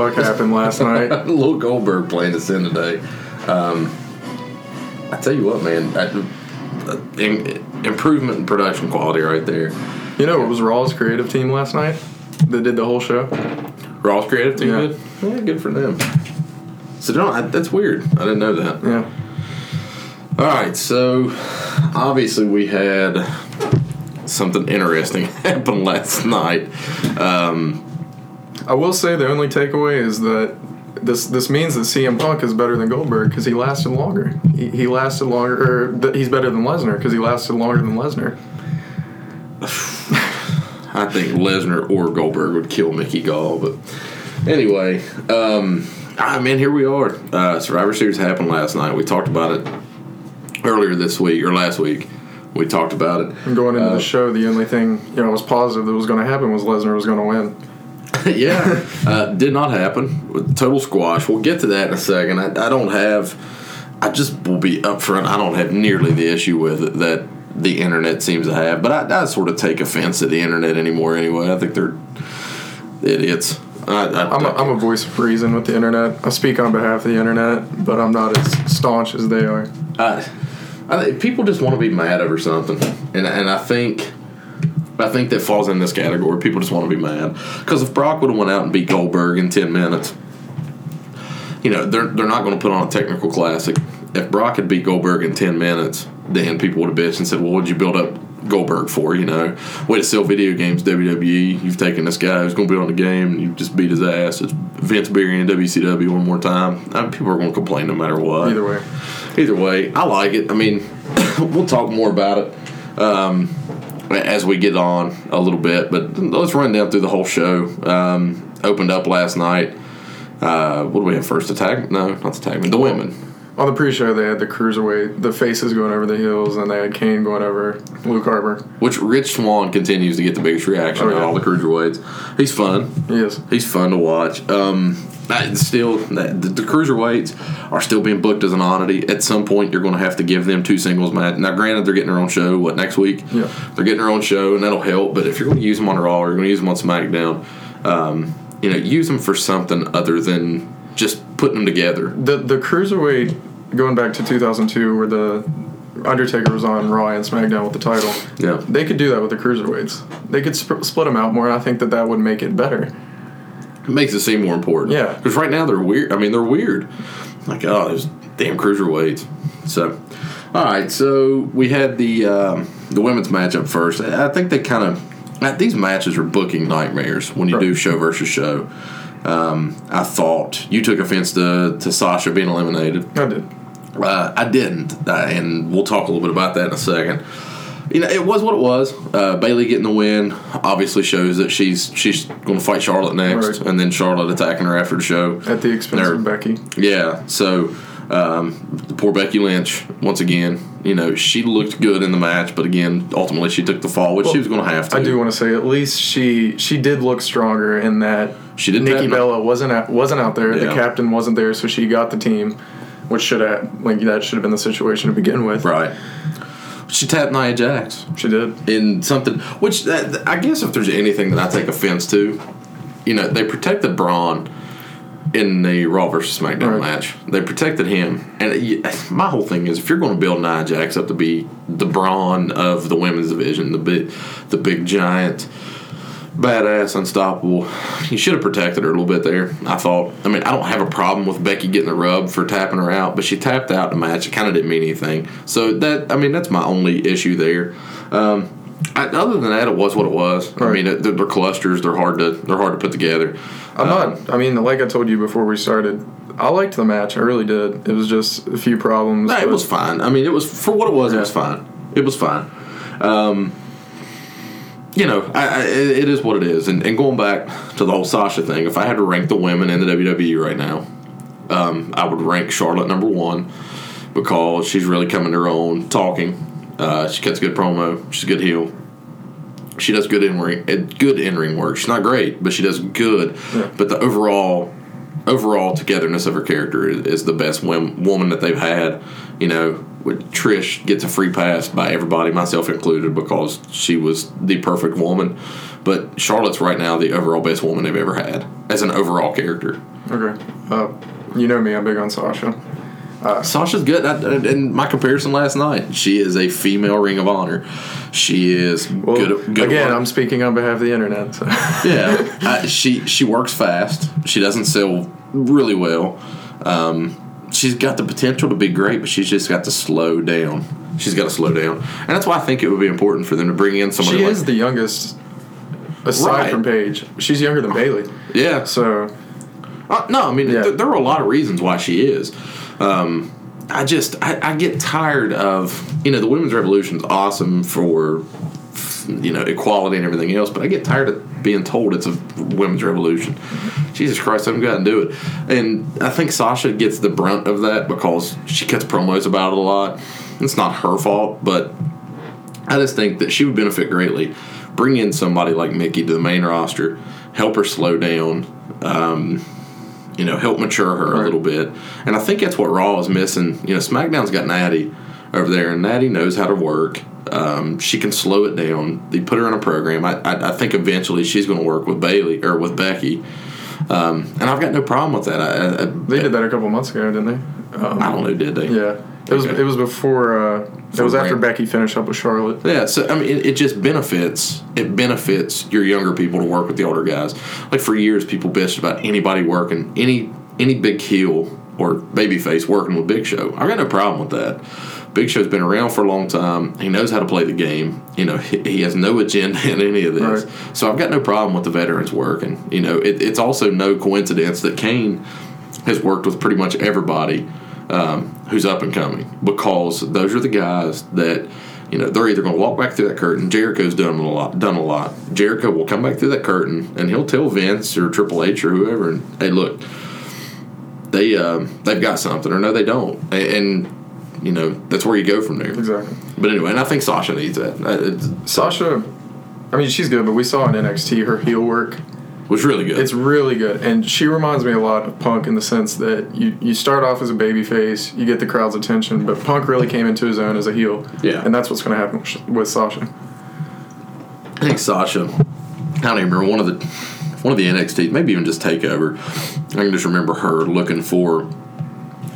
fuck happened last night? Little Goldberg playing us in today. Um, I tell you what, man, I, uh, in, improvement in production quality right there. You know, it was Raw's creative team last night that did the whole show. Raw's creative team Yeah. did. Yeah, good for them. So don't, I, that's weird. I didn't know that. Yeah. All right, so obviously we had something interesting happen last night. Um, I will say the only takeaway is that this this means that CM Punk is better than Goldberg because he lasted longer. He, he lasted longer, or th- he's better than Lesnar because he lasted longer than Lesnar. I think Lesnar or Goldberg would kill Mickey Gall, but anyway, um, I mean, here we are. Uh, Survivor Series happened last night. We talked about it earlier this week or last week. We talked about it. And going into Uh, the show, the only thing you know was positive that was going to happen was Lesnar was going to win. yeah, uh, did not happen. Total squash. We'll get to that in a second. I, I don't have. I just will be upfront. I don't have nearly the issue with it that the internet seems to have. But I, I sort of take offense at the internet anymore. Anyway, I think they're idiots. I, I, I'm a, I'm a voice of reason with the internet. I speak on behalf of the internet, but I'm not as staunch as they are. I, I think people just want to be mad over something, and and I think. I think that falls in this category. People just want to be mad because if Brock would have went out and beat Goldberg in ten minutes, you know they're they're not going to put on a technical classic. If Brock had beat Goldberg in ten minutes, then people would have bitched and said, "Well, what'd you build up Goldberg for?" You know, way to sell video games, WWE. You've taken this guy who's going to be on the game and you just beat his ass. It's Vince Beery in WCW one more time. I mean, people are going to complain no matter what. Either way, Either way, I like it. I mean, we'll talk more about it um, as we get on a little bit, but let's run down through the whole show. Um, opened up last night. Uh, what do we have first? Attack? No, not the tag. The women. On the pre-show they had the cruiserweight, the faces going over the heels, and they had Kane going over Luke Harper. Which Rich Swann continues to get the biggest reaction Oh, out of all the cruiserweights. He's fun. He. He's fun to watch. Um, still, the, the cruiserweights are still being booked as an oddity. At some point, you're going to have to give them two singles match. Now, granted, they're getting their own show. What next week? Yeah. they're getting their own show, and that'll help. But if you're going to use them on Raw, or you're going to use them on SmackDown, um, you know, use them for something other than just putting them together. The the cruiserweight going back to 2002, where the Undertaker was on Raw and SmackDown with the title. Yeah. They could do that with the cruiserweights. They could sp- split them out more, and I think that that would make it better. It makes it seem more important. Yeah. Because right now they're weird. I mean, they're weird. Like, oh, there's damn cruiserweights. So, all right. So we had the um, the women's matchup first. I think they kind of these matches are booking nightmares when you do show versus show. Um, I thought you took offense to, to Sasha being eliminated. I did. Uh, I didn't, uh, and we'll talk a little bit about that in a second. You know, it was what it was. Uh, Bayley getting the win obviously shows that she's she's going to fight Charlotte next, Right. and then Charlotte attacking her after the show. At the expense of Becky. Yeah, so um, the poor Becky Lynch once again. You know, she looked good in the match, but again, ultimately she took the fall, which she was going to have to. I do want to say at least she she did look stronger in that She did Nikki Bella wasn't out, wasn't out there. Yeah. The captain wasn't there, so she got the team, which should have like that should have been the situation to begin with. right. She tapped Nia Jax. She did. in something which that, I guess if there's anything that I take offense to, you know, they protected Braun in the Raw versus SmackDown Right. match. They protected him, and it, my whole thing is if you're going to build Nia Jax up to be the Braun of the women's division, the big, the big giant. Badass, unstoppable. You should have protected her a little bit there. I thought. I mean, I don't have a problem with Becky getting the rub for tapping her out, but she tapped out in the match. It kind of didn't mean anything. So that, I mean, that's my only issue there. Um, I, other than that, it was what it was. I mean, it, they're, they're clusters. They're hard to they're hard to put together. I'm Um, not. I mean, like I told you before we started, I liked the match. I really did. It was just a few problems. No, it was fine. I mean, it was for what it was. It was Yeah. fine. It was fine. Um, you know, I, I, it is what it is. And, and going back to the whole Sasha thing, if I had to rank the women in the WWE right now, um, I would rank Charlotte number one because she's really coming to her own, talking. Uh, she cuts good promo. She's a good heel. She does good in ring, good in ring work. She's not great, but she does good. Yeah. But the overall overall togetherness of her character is, is the best wom- woman that they've had. You know, Trish gets a free pass by everybody, myself included, because she was the perfect woman. But Charlotte's right now the overall best woman they've ever had as an overall character. Okay. Uh, you know me, I'm big on Sasha. Sasha's good. I, in my comparison last night, she is a female Ring of Honor. She is Well, good. good again. I'm speaking on behalf of the internet. So. yeah. I, she she works fast. She doesn't sell really well. Um, she's got the potential to be great, but she's just got to slow down. She's got to slow down, and that's why I think it would be important for them to bring in somebody she like is the youngest, aside Right. from Paige. She's younger than Bayley. yeah. So Uh, no, I mean Yeah. th- there are a lot of reasons why she is. Um, I just I, I get tired of you know the women's revolution is awesome for you know equality and everything else, but I get tired of being told it's a women's revolution. Jesus Christ, I'm going to do it, and I think Sasha gets the brunt of that because she cuts promos about it a lot. It's not her fault, but I just think that she would benefit greatly. Bring in somebody like Mickie to the main roster, help her slow down, um, you know, help mature her a little bit. And I think that's what Raw is missing. You know, SmackDown's got Natty over there, and Natty knows how to work. Um, she can slow it down. They put her in a program. I, I, I think eventually she's going to work with Bayley or with Becky. Um, and I've got no problem with that. I, I, they did that a couple months ago, didn't they? Um, I don't know, did they? Yeah. It was Okay. it was before uh, it was after Becky finished up with Charlotte. Yeah, so I mean, it, it just benefits. It benefits your younger people to work with the older guys. Like for years, people bitched about anybody working any any big heel or babyface working with Big Show. I got no problem with that. Big Show's been around for a long time. He knows how to play the game. You know, he, he has no agenda in any of this. Right. So I've got no problem with the veterans working. You know, it, it's also no coincidence that Kane has worked with pretty much everybody um, who's up and coming because those are the guys that you know they're either going to walk back through that curtain. Jericho's done a lot. Done a lot. Jericho will come back through that curtain and he'll tell Vince or Triple H or whoever, and, "Hey, look, they um, they've got something, or no, they don't." And, and you know that's where you go from there. Exactly. But anyway, and I think Sasha needs that. Uh, It Sasha, I mean, she's good, but we saw in NXT her heel work. was really good. It's really good, and she reminds me a lot of Punk in the sense that you you start off as a baby face, you get the crowd's attention, but Punk really came into his own as a heel. Yeah. and that's what's going to happen with- with Sasha. I think Sasha. I don't even remember one of the one of the NXT, maybe even just Takeover. I can just remember her looking for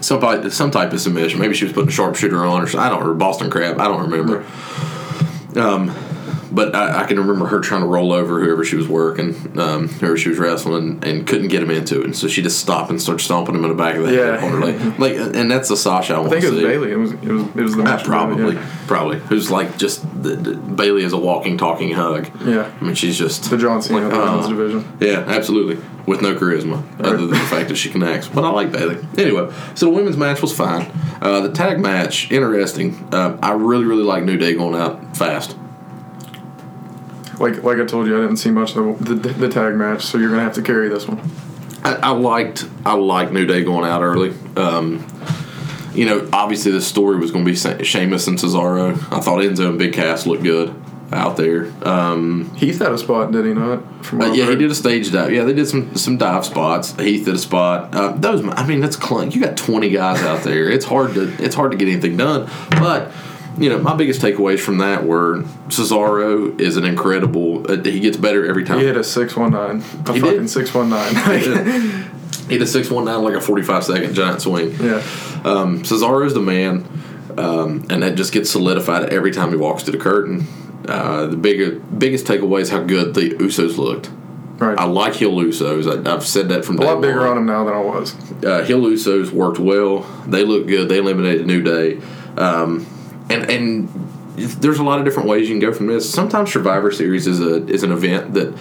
some type, some type of submission. Maybe she was putting a sharpshooter on, or something. I don't remember Boston Crab. I don't remember. Um, but I, I can remember her trying to roll over whoever she was working, um, whoever she was wrestling, and couldn't get him into it. And so she just stopped and started stomping him in the back of the Yeah. head. hardly. Like, and that's the Sasha I want I think to it was see. Bayley. It was it was it was the Uh, match. Bayley, probably, yeah. probably. Who's like just the, the, Bayley is a walking, talking hug. Yeah. I mean, she's just The John Cena of uh, division. Yeah, absolutely. With no charisma, other than the fact that she can act. But I like Bayley. Anyway, so the women's match was fine. Uh, the tag match, interesting. Uh, I really, really like New Day going out fast. Like like I told you, I didn't see much of the, the, the tag match, so you're gonna have to carry this one. I, I liked I liked New Day going out early. Um, you know, obviously the story was going to be Sheamus and Cesaro. I thought Enzo and Big Cass looked good out there. Um, Heath had a spot, did he not? From Uh, yeah, he did a stage dive. Yeah, they did some some dive spots. Heath did a spot. Uh, those, I mean, that's clunk. You got twenty guys out there. It's hard to it's hard to get anything done. But you know, my biggest takeaways from that were Cesaro is an incredible. Uh, he gets better every time. He hit a six one nine. A He fucking did? six one nine. He did a six one nine like a forty five second giant swing. Yeah. Um, Cesaro's the man, um, and that just gets solidified every time he walks through the curtain. Uh, the bigger, biggest takeaway is how good the Usos looked. Right. I like Heel Usos. I, I've said that from a lot bigger one. on him now than I was. uh, Heel Usos worked well. They look good. They eliminated New Day, um, and and there's a lot of different ways you can go from this. Sometimes Survivor Series is a is an event that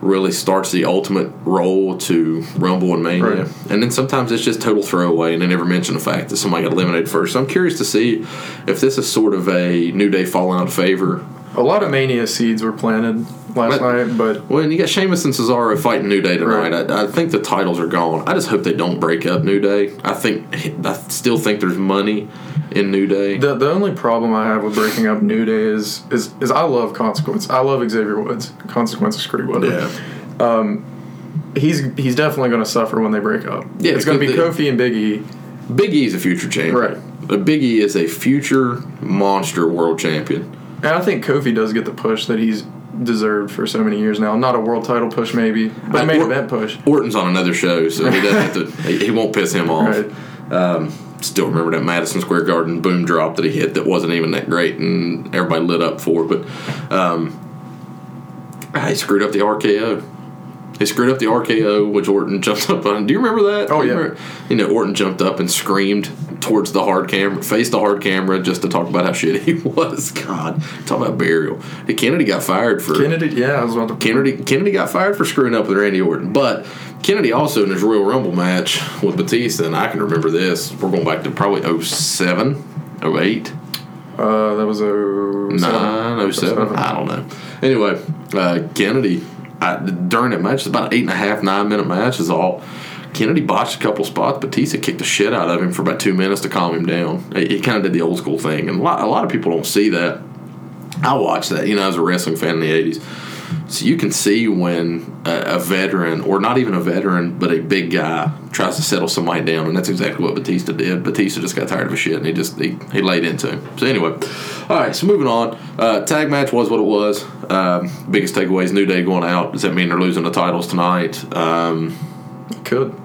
really starts the ultimate roll to Rumble and Mania, Right. and then sometimes it's just total throwaway, and they never mention the fact that somebody got eliminated first. So I'm curious to see if this is sort of a New Day falling out of favor. A lot of mania seeds were planted last But- night, but Well, and you got Sheamus and Cesaro fighting New Day tonight. Right. I, I think the titles are gone. I just hope they don't break up New Day. I think I still think there's money in New Day. the the only problem I have with breaking up New Day is is is I love Consequence. I love Xavier Woods. Consequence is pretty whatever. yeah, He's he's definitely going to suffer when they break up. Yeah, it's going to be because Kofi and Big E. Big E's a future champion. Right. Uh, Big E is a future monster world champion. And I think Kofi does get the push that he's deserved for so many years now. Not a world title push, maybe, but a Uh, main or- event push. Orton's on another show, so he doesn't have to. He he won't piss him off. Right. Um, still remember that Madison Square Garden boom drop that he hit that wasn't even that great, and everybody lit up for. But um, ah, he screwed up the RKO. He screwed up the RKO, which Orton jumped up on. Do you remember that? Oh, you yeah. remember- You know, Orton jumped up and screamed towards the hard camera, face the hard camera, just to talk about how shit he was. God, talk about burial. Kennedy got fired for Kennedy, yeah, I was about to. Kennedy Kennedy got fired for screwing up with Randy Orton, but Kennedy also in his Royal Rumble match with Batista, and I can remember this. We're going back to probably 07, 08, Uh, that was a 9, 07. I don't know. Anyway, uh, Kennedy I, during that match, it's about an eight and a half, nine minute match is all. Kennedy botched a couple spots. Batista kicked the shit out of him for about two minutes to calm him down. He, kind of did the old school thing, and a lot, a lot of people don't see that. I watched that, you know, as a wrestling fan in the '80s. So you can see when a, a veteran, or not even a veteran, but a big guy tries to settle somebody down, and that's exactly what Batista did. Batista just got tired of his shit, and he just he, he laid into him. So anyway, all right. So moving on, uh, tag match was what it was. Um, biggest takeaways: New Day going out. Does that mean they're losing the titles tonight? Um, could.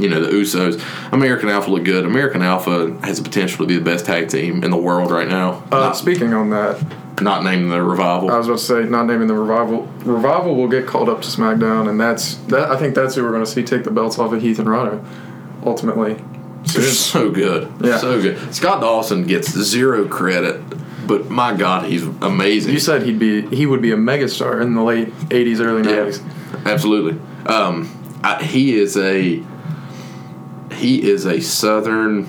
You know, the Usos. American Alpha look good. American Alpha has the potential to be the best tag team in the world right now. Uh, not, speaking on that, not naming the revival. I was about to say, not naming the revival. Revival will get called up to SmackDown, and that's that. I think that's who we're going to see take the belts off of Heath and Rhino, ultimately. They're so good. Yeah. So good. Scott Dawson gets zero credit, but my God, he's amazing. You said he'd be he would be a megastar in the late '80s, early yeah, '90s. absolutely. Um, I, he is a he is a southern,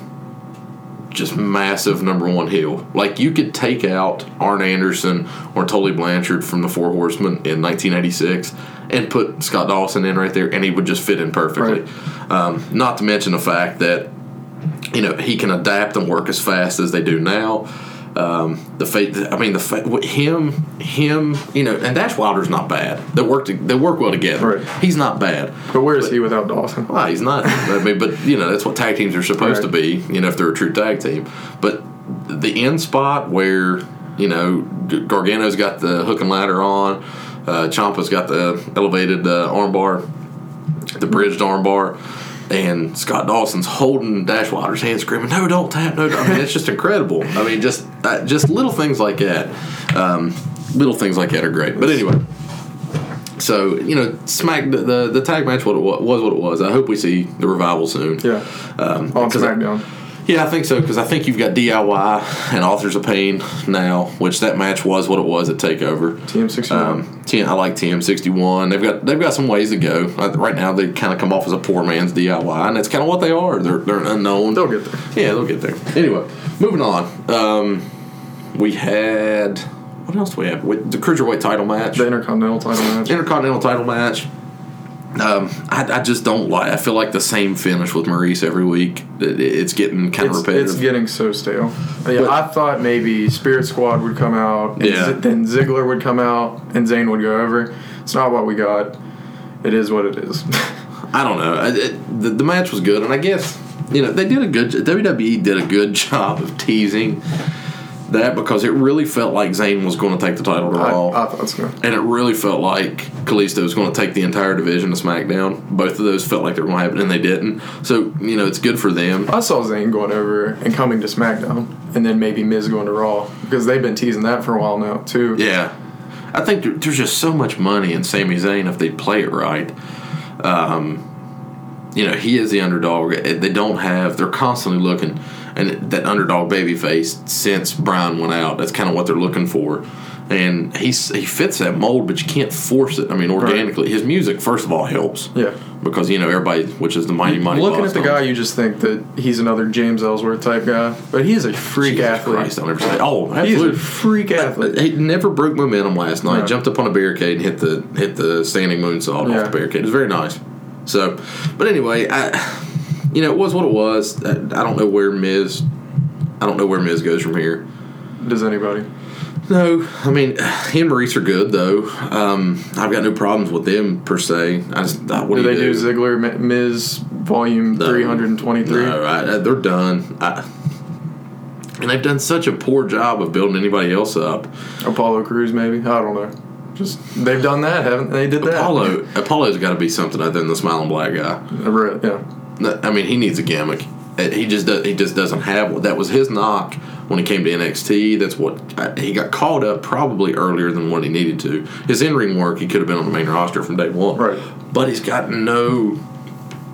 just massive number one heel. Like you could take out Arn Anderson or Tully Blanchard from the Four Horsemen in 1986 and put Scott Dawson in right there, and he would just fit in perfectly. Um, not to mention the fact that you know he can adapt and work as fast as they do now. Um, the fate, I mean, the fa- with him, him, you know, and Dash Wilder's not bad. They work, to, they work well together. Right. He's not bad. But where is he without Dawson? Well, he's not. I mean, but you know, that's what tag teams are supposed to be. You know, if they're a true tag team. But the end spot where you know Gargano's got the hook and ladder on, uh, Ciampa's got the elevated uh, armbar, the bridged armbar. And Scott Dawson's holding Dash Wilder's hand, screaming, "No, don't tap! No!" I mean, it's just incredible. I mean, just uh, just little things like that. Um, little things like that are great. But anyway, so you know, smack the, the the tag match what it wa- was what it was. I hope we see the revival soon. Yeah, Um, on 'cause I- SmackDown. Yeah, I think so because I think you've got DIY and Authors of Pain now, which that match was what it was at Takeover. TM61. Um, T- I like TM61. They've got they've got some ways to go. Right now, they kind of come off as a poor man's DIY, and that's kind of what they are. They're they're unknown. They'll get there. Yeah, they'll get there. Anyway, moving on. Um, we had what else? Do we have the cruiserweight title match, The Intercontinental title match. intercontinental title match. Um, I, I just don't like. I feel like the same finish with Maurice every week. It- it's getting kind of repetitive. it's getting so stale. Yeah, But- I thought maybe Spirit Squad would come out, and Yeah. Z- then Ziggler would come out, and Zayn would go over. It's not what we got. It is what it is. I don't know. I- It, the, the match was good, and I guess you know they did a good. WWE did a good job of teasing that because it really felt like Zayn was going to take the title to I, Raw, I thought so. and it really felt like Kalisto was going to take the entire division to SmackDown. Both of those felt like they were going to happen, and they didn't. So you know it's good for them. I saw Zayn going over and coming to SmackDown, and then maybe Miz going to Raw because they've been teasing that for a while now too. Yeah, I think there, there's just so much money in Sami Zayn if they play it right. Um, you know, he is the underdog. They don't have. They're constantly looking, and that underdog baby face since Bryan went out. That's kind of what they're looking for. And he's he fits that mold, but you can't force it. I mean, organically, his music first of all helps. Yeah. Because you know everybody, which is the mighty mighty. Looking at the guy, you just think that he's another James Ellsworth type guy, but he's a freak Jesus athlete. Christ, I'll never say. Oh, He's a freak athlete. He never broke momentum last night. Jumped up on a barricade and hit the hit the standing moonsault Yeah. off the barricade. It was very nice. So, but anyway, I, you know, it was what it was. I, don't know where Miz. I don't know where Miz goes from here. Does anybody? No, I mean, he and Maurice are good though. Um, I've got no problems with them per se. I just uh, what do do, they you do Ziggler Mi- Miz Volume 323? No, I, they're done. I, and they've done such a poor job of building anybody else up. Apollo Crews, maybe. I don't know. Just they've done that, haven't they? Did that. Apollo Apollo's got to be something other than the smiling black guy. Yeah. I mean, he needs a gimmick. Uh, He just does, he just doesn't have one. That was his knock when he came to NXT. That's what uh, he got called up probably earlier than what he needed to. His in ring work, he could have been on the main roster from day one. Right. But he's got no.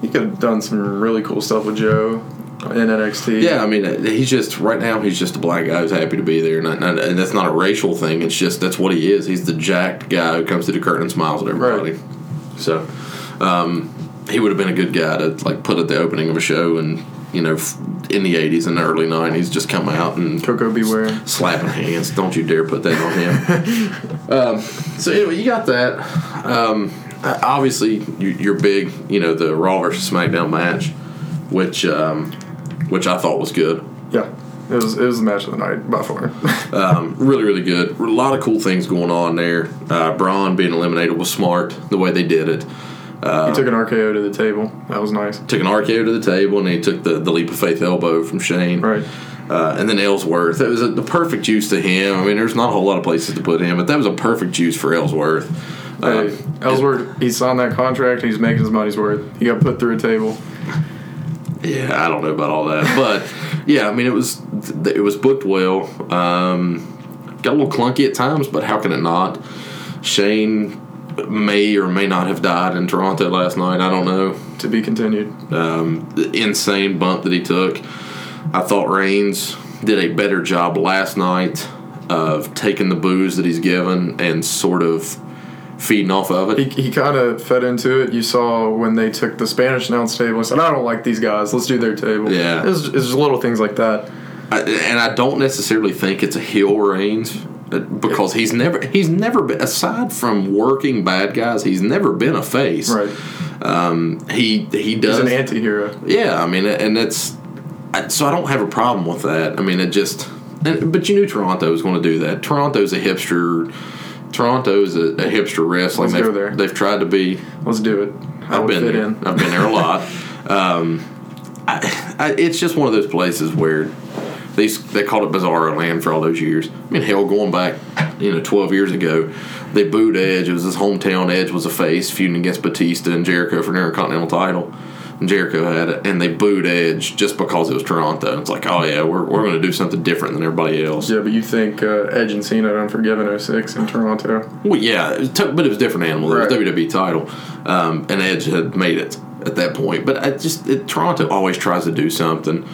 He could have done some really cool stuff with Joe in NXT. Yeah, I mean, uh, he's just right now. He's just a black guy who's happy to be there, and, and, and that's not a racial thing. It's just that's what he is. He's the jacked guy who comes to the curtain and smiles at everybody. Right. So, um, he would have been a good guy to like put at the opening of a show, and you know, in the '80s and the early '90s, just come out and Koko B. Ware. slapping hands. Don't you dare put that on him. um, so anyway, you got that. Um, obviously, you, you're big. You know the Raw versus SmackDown match, which um, which I thought was good. Yeah. It was it was the match of the night by far. Um, really, really good. A lot of cool things going on there. Uh, Braun being eliminated was smart the way they did it. He took an RKO to the table. That was nice. Took an RKO to the table and he took the, the leap of faith elbow from Shane. Right. Uh, and then Ellsworth. That was a, the perfect use to him. I mean, there's not a whole lot of places to put him, but that was a perfect use for Ellsworth. Uh, Hey, Ellsworth, he signed that contract. He's making his money's worth. He got put through a table. Yeah, I don't know about all that, but yeah, I mean it was it was booked well. Um, got a little clunky at times, but how can it not? Shane may or may not have died in Toronto last night. I don't know. To be continued. Um, the insane bump that he took. I thought Reigns did a better job last night of taking the boos that he's given and sort of feeding off of it. He, he kind of fed into it. You saw when they took the Spanish announce table and said, I don't like these guys. Let's do their table. Yeah. It was, it just little things like that. I, and I don't necessarily think it's a heel Reigns because he's never he's never been aside from working bad guys he's never been a face. Right. Um, he he He's does an anti hero. yeah. I mean, and it's so I don't have a problem with that. I mean, it just and, but you knew Toronto was going to do that. Toronto's a hipster. Toronto is a, a hipster wrestling. Let's they've, go there. they've tried to be. Let's do it. I I've been there. in. I've been there a lot. Um, I, I, it's just one of those places where they they called it Bizarro Land for all those years. I mean, hell, going back, you know, twelve years ago, they booed Edge. It was his hometown. Edge was a face feuding against Batista and Jericho for the Intercontinental title. And Jericho had it, and they booed Edge just because it was Toronto. It's like, oh yeah, we're, we're going to do something different than everybody else. Yeah, but you think uh, Edge and Cena at Unforgiven 06 in Toronto? Well, yeah, it t- but it was a different animal. It was WWE title, um, and Edge had made it at that point. But I just it, Toronto always tries to do something.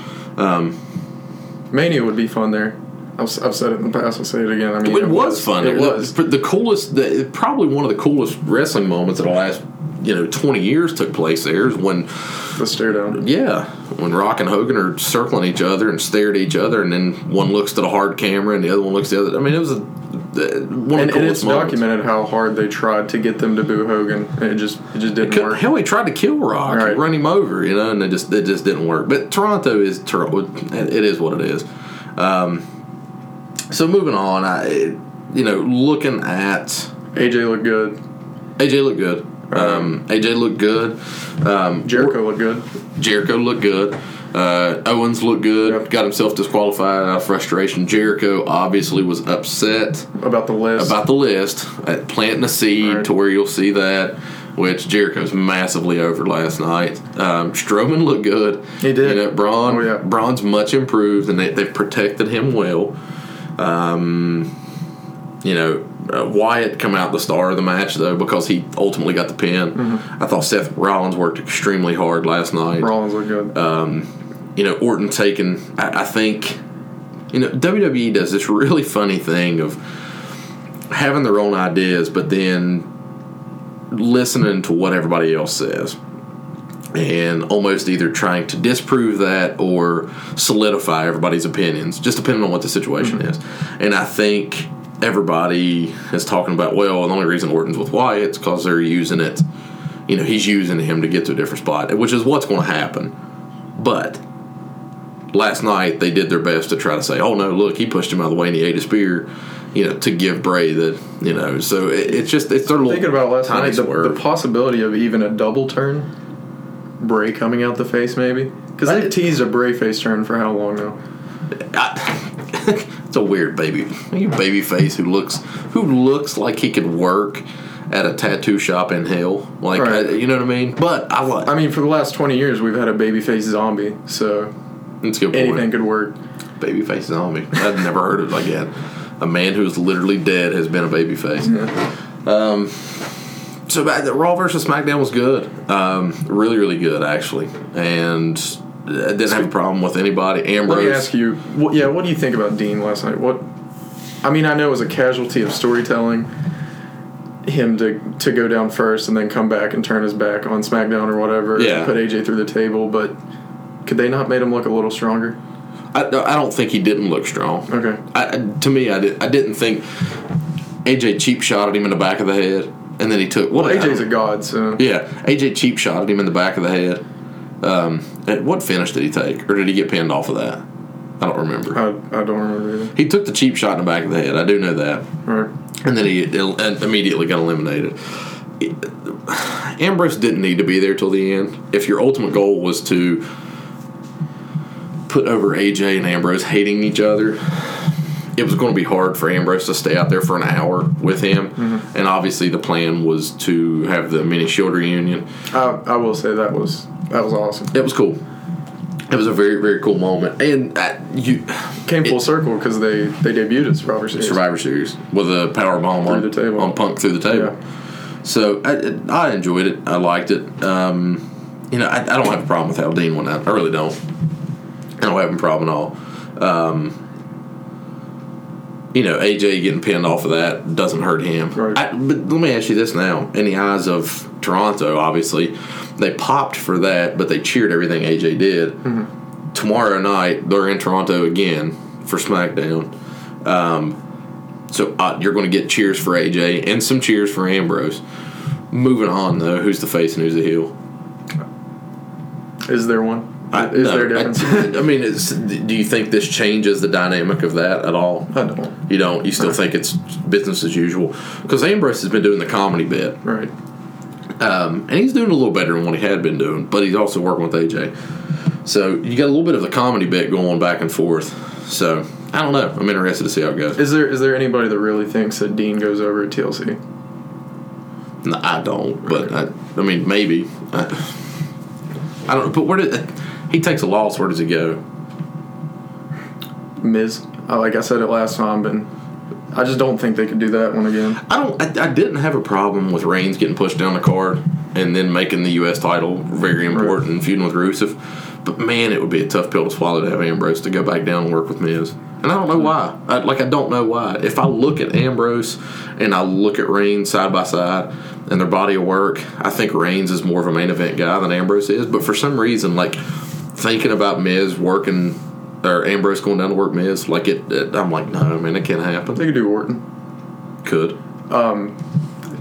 Mania would be fun there. I've, I've said it in the past. I'll say it again. I mean, It, was fun. It, was. But the coolest, the, probably one of the coolest wrestling moments of the last you know twenty years took place there is when The stare down. yeah when Rock and Hogan are circling each other and stare at each other, and then one looks to the hard camera and the other one looks the other. I mean, it was a, the- one And, and it's moments. documented how hard they tried to get them to boo Hogan, and it just it just didn't Could- work. Hell, he tried to kill Rock, Right. run him over, you know, and it just it just didn't work. But Toronto is it is what it is. Um, so moving on, I you know looking at AJ looked good. AJ looked good. Um, AJ looked good. Um, Jericho looked good. Jericho looked good. Uh, Owens looked good. Yep. Got himself disqualified out of frustration. Jericho obviously was upset About the list. about the list, uh, planting a seed Right. to where you'll see that. Which Jericho's massively over last night. Um, Strowman looked good. He did. You know, Braun. Oh, yeah. Braun's much improved, and they, they've protected him well. Um, you know, uh, Wyatt come out the star of the match though because he ultimately got the pin. Mm-hmm. I thought Seth Rollins worked extremely hard last night Rollins looked good. Uh, you know, Orton taking, I, I think, you know, WWE does this really funny thing of having their own ideas, but then listening to what everybody else says. And almost either trying to disprove that or solidify everybody's opinions, just depending on what the situation is. And I think everybody is talking about, well, the only reason Orton's with Wyatt is because they're using it, you know, he's using him to get to a different spot, which is what's going to happen. But last night they did their best to try to say, "Oh no, look, he pushed him out of the way and he ate his spear," you know, to give Bray the, you know. So it, it's just it's their little Thinking about last tiny night, the, the possibility of even a double turn, Bray coming out the face maybe, because they've teased a Bray face turn for how long now? I, it's a weird baby, baby face who looks who looks like he could work at a tattoo shop in hell. Like Right. uh, you know what I mean? But I like. I mean, for the last twenty years, we've had a babyface zombie, so it's good point. anything could work. Babyface zombie. I've never heard of it that. A man who is literally dead has been a babyface. Um, so back the Raw versus SmackDown was good. Um, really, really good actually, and I didn't have a problem with anybody. Let me Ambrose. ask you, what, yeah, what do you think about Dean last night? What, I mean, I know it was a casualty of storytelling, him to to go down first and then come back and turn his back on SmackDown or whatever, Yeah. put AJ through the table, but could they not made him look a little stronger? I, I don't think he didn't look strong. Okay, I- to me, I did. I didn't think AJ cheap shot at him in the back of the head, and then he took. What well, AJ's a god, so Yeah, AJ cheap shot at him in the back of the head. Um, what finish did he take, or did he get pinned off of that? I don't remember. I, I don't remember either. He took the cheap shot in the back of the head. I do know that, Right. and then he immediately got eliminated. Ambrose didn't need to be there till the end. If your ultimate goal was to put over AJ and Ambrose hating each other, it was going to be hard for Ambrose to stay out there for an hour with him. And obviously, the plan was to have the mini shield reunion. I, I will say that was that was awesome. It was cool. It was a very very cool moment, and uh, you Came full circle because they they debuted at Survivor Series. Survivor Series with a power bomb on on Punk through the table. Yeah. So I, I enjoyed it. I liked it. Um, you know, I, I don't have a problem with how Dean went out. I really don't. I don't have a problem at all. Um, you know, AJ getting pinned off of that doesn't hurt him. Right. I, but let me ask you this now: in the eyes of Toronto, obviously, they popped for that, but they cheered everything AJ did. Mm-hmm. Tomorrow night, they're in Toronto again for SmackDown. Um, so uh, you're going to get cheers for AJ and some cheers for Ambrose. Moving on though, who's the face and who's the heel? Is there one? I- Is no, there a difference? I, I mean, do you think this changes the dynamic of that at all? I don't. You don't. You still think it's business as usual? Because Ambrose has been doing the comedy bit, Right. um, and he's doing a little better than what he had been doing. But he's also working with AJ, so you got a little bit of the comedy bit going back and forth. So I don't know. I'm interested to see how it goes. Is there is there anybody that really thinks that Dean goes over at TLC? No, I don't, but I, I mean, maybe. I, I don't. But where did he takes a loss? Where does he go? Miz. Like I said it last time, but I just don't think they could do that one again. I don't. I, I didn't have a problem with Reigns getting pushed down the card and then making the U.S. title very important and feuding with Rusev. But man, it would be a tough pill to swallow to have Ambrose to go back down and work with Miz. And I don't know why. I, like I don't know why. If I look at Ambrose and I look at Reigns side by side and their body of work, I think Reigns is more of a main event guy than Ambrose is. But for some reason, like thinking about Miz working or Ambrose going down to work Miz, like it, it I'm like, no, man, it can't happen. They could do Orton. Could. Um,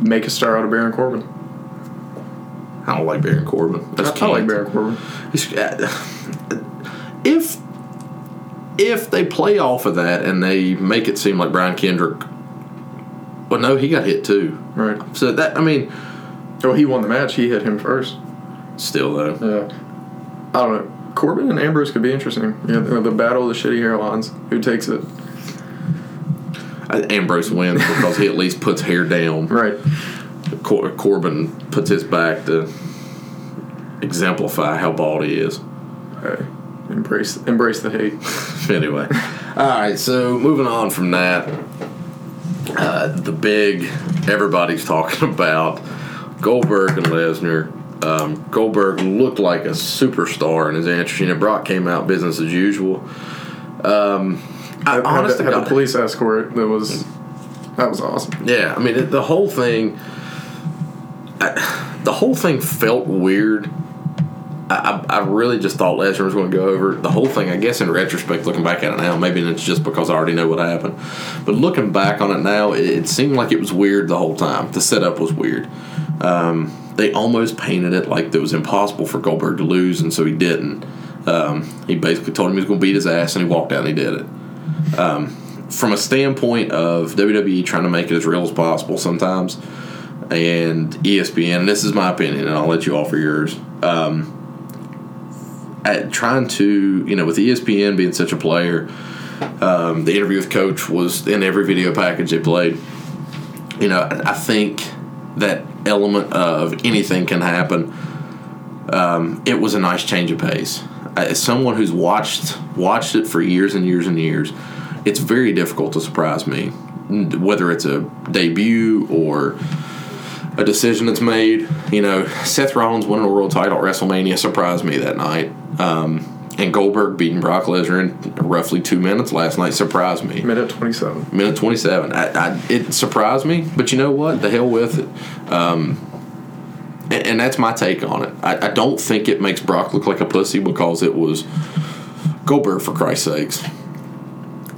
make a star out of Baron Corbin. I don't like Baron Corbin. I, That's I like Baron Corbin. Uh, if if they play off of that and they make it seem like Brian Kendrick, well, no, he got hit too. Right. So that I mean, Oh, he won the match. He hit him first. still though, Yeah. I don't know. Corbin and Ambrose could be interesting. Yeah, the, the battle of the shitty hairlines. Who takes it? Ambrose wins because he at least puts hair down. Right. Cor- Corbin puts his back to exemplify how bald he is. Hey, embrace embrace the hate. anyway, all right. So moving on from that, uh, the big everybody's talking about Goldberg and Lesnar. Um, Goldberg looked like a superstar in his entrance. You know, Brock came out business as usual. Um, I, Had, honest had, to the, had God- the police escort that was that was awesome. yeah, I mean it, the whole thing. I, the whole thing felt weird. I, I I really just thought Lesnar was going to go over the whole thing. I guess in retrospect, looking back at it now, maybe it's just because I already know what happened. But looking back on it now, it, it seemed like it was weird the whole time. The setup was weird. Um, they almost painted it like it was impossible for Goldberg to lose, and so he didn't. Um, he basically told him he was going to beat his ass, and he walked out and he did it from a standpoint of WWE trying to make it as real as possible sometimes, and ESPN, and this is my opinion, and I'll let you offer yours. Um, at trying to, you know, with ESPN being such a player, Um, the interview with Coach was in every video package they played. You know, I think that element of anything can happen. Um, it was a nice change of pace. As someone who's watched watched it for years and years and years, it's very difficult to surprise me, whether it's a debut or a decision that's made. You know, Seth Rollins winning a world title at WrestleMania surprised me that night. Um, and Goldberg beating Brock Lesnar in roughly two minutes last night surprised me. Minute 27. Minute 27. I, I, it surprised me, but you know what? The hell with it. Um, and, and that's my take on it. I, I don't think it makes Brock look like a pussy because it was Goldberg, for Christ's sakes.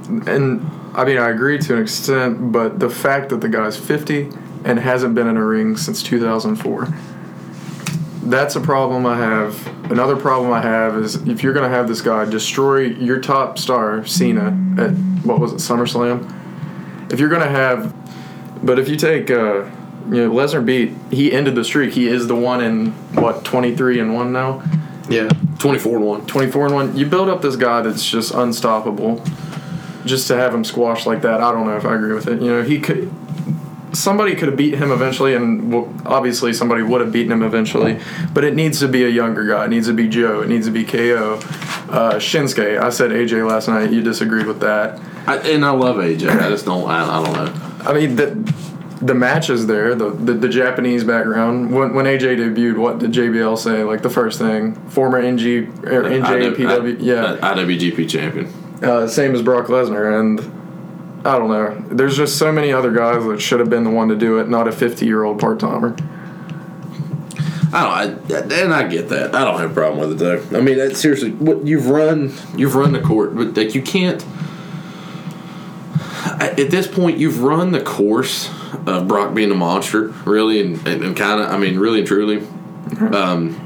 And I mean, I agree to an extent, but the fact that the guy's 50 and hasn't been in a ring since 2004, that's a problem I have. Another problem I have is if you're going to have this guy destroy your top star, Cena, at what was it, SummerSlam? If you're going to have, but if you take, uh, you know, Lesnar beat, he ended the streak. He is the one in, what, 23 and 1 now? Yeah. 24 and 1. 24 and 1. You build up this guy that's just unstoppable. Just to have him squashed like that, I don't know if I agree with it. You know, he could. Somebody could have beat him eventually, and obviously somebody would have beaten him eventually. But it needs to be a younger guy. It needs to be Joe. It needs to be KO. Uh, Shinsuke. I said AJ last night. You disagreed with that. I, and I love AJ. I just don't, I, I don't know. I mean, the the match is there. The, the the Japanese background. When when AJ debuted, what did JBL say? Like the first thing, former NG or NJPW. Yeah. IWGP champion. Uh, same as Brock Lesnar, and I don't know. There's just so many other guys that should have been the one to do it, not a 50 year old part timer. I don't, I, and I get that. I don't have a problem with it though. I mean, that, seriously, what you've run, you've run the court, but like you can't. At this point, you've run the course of Brock being a monster, really, and, and, and kind of, I mean, really and truly. Um,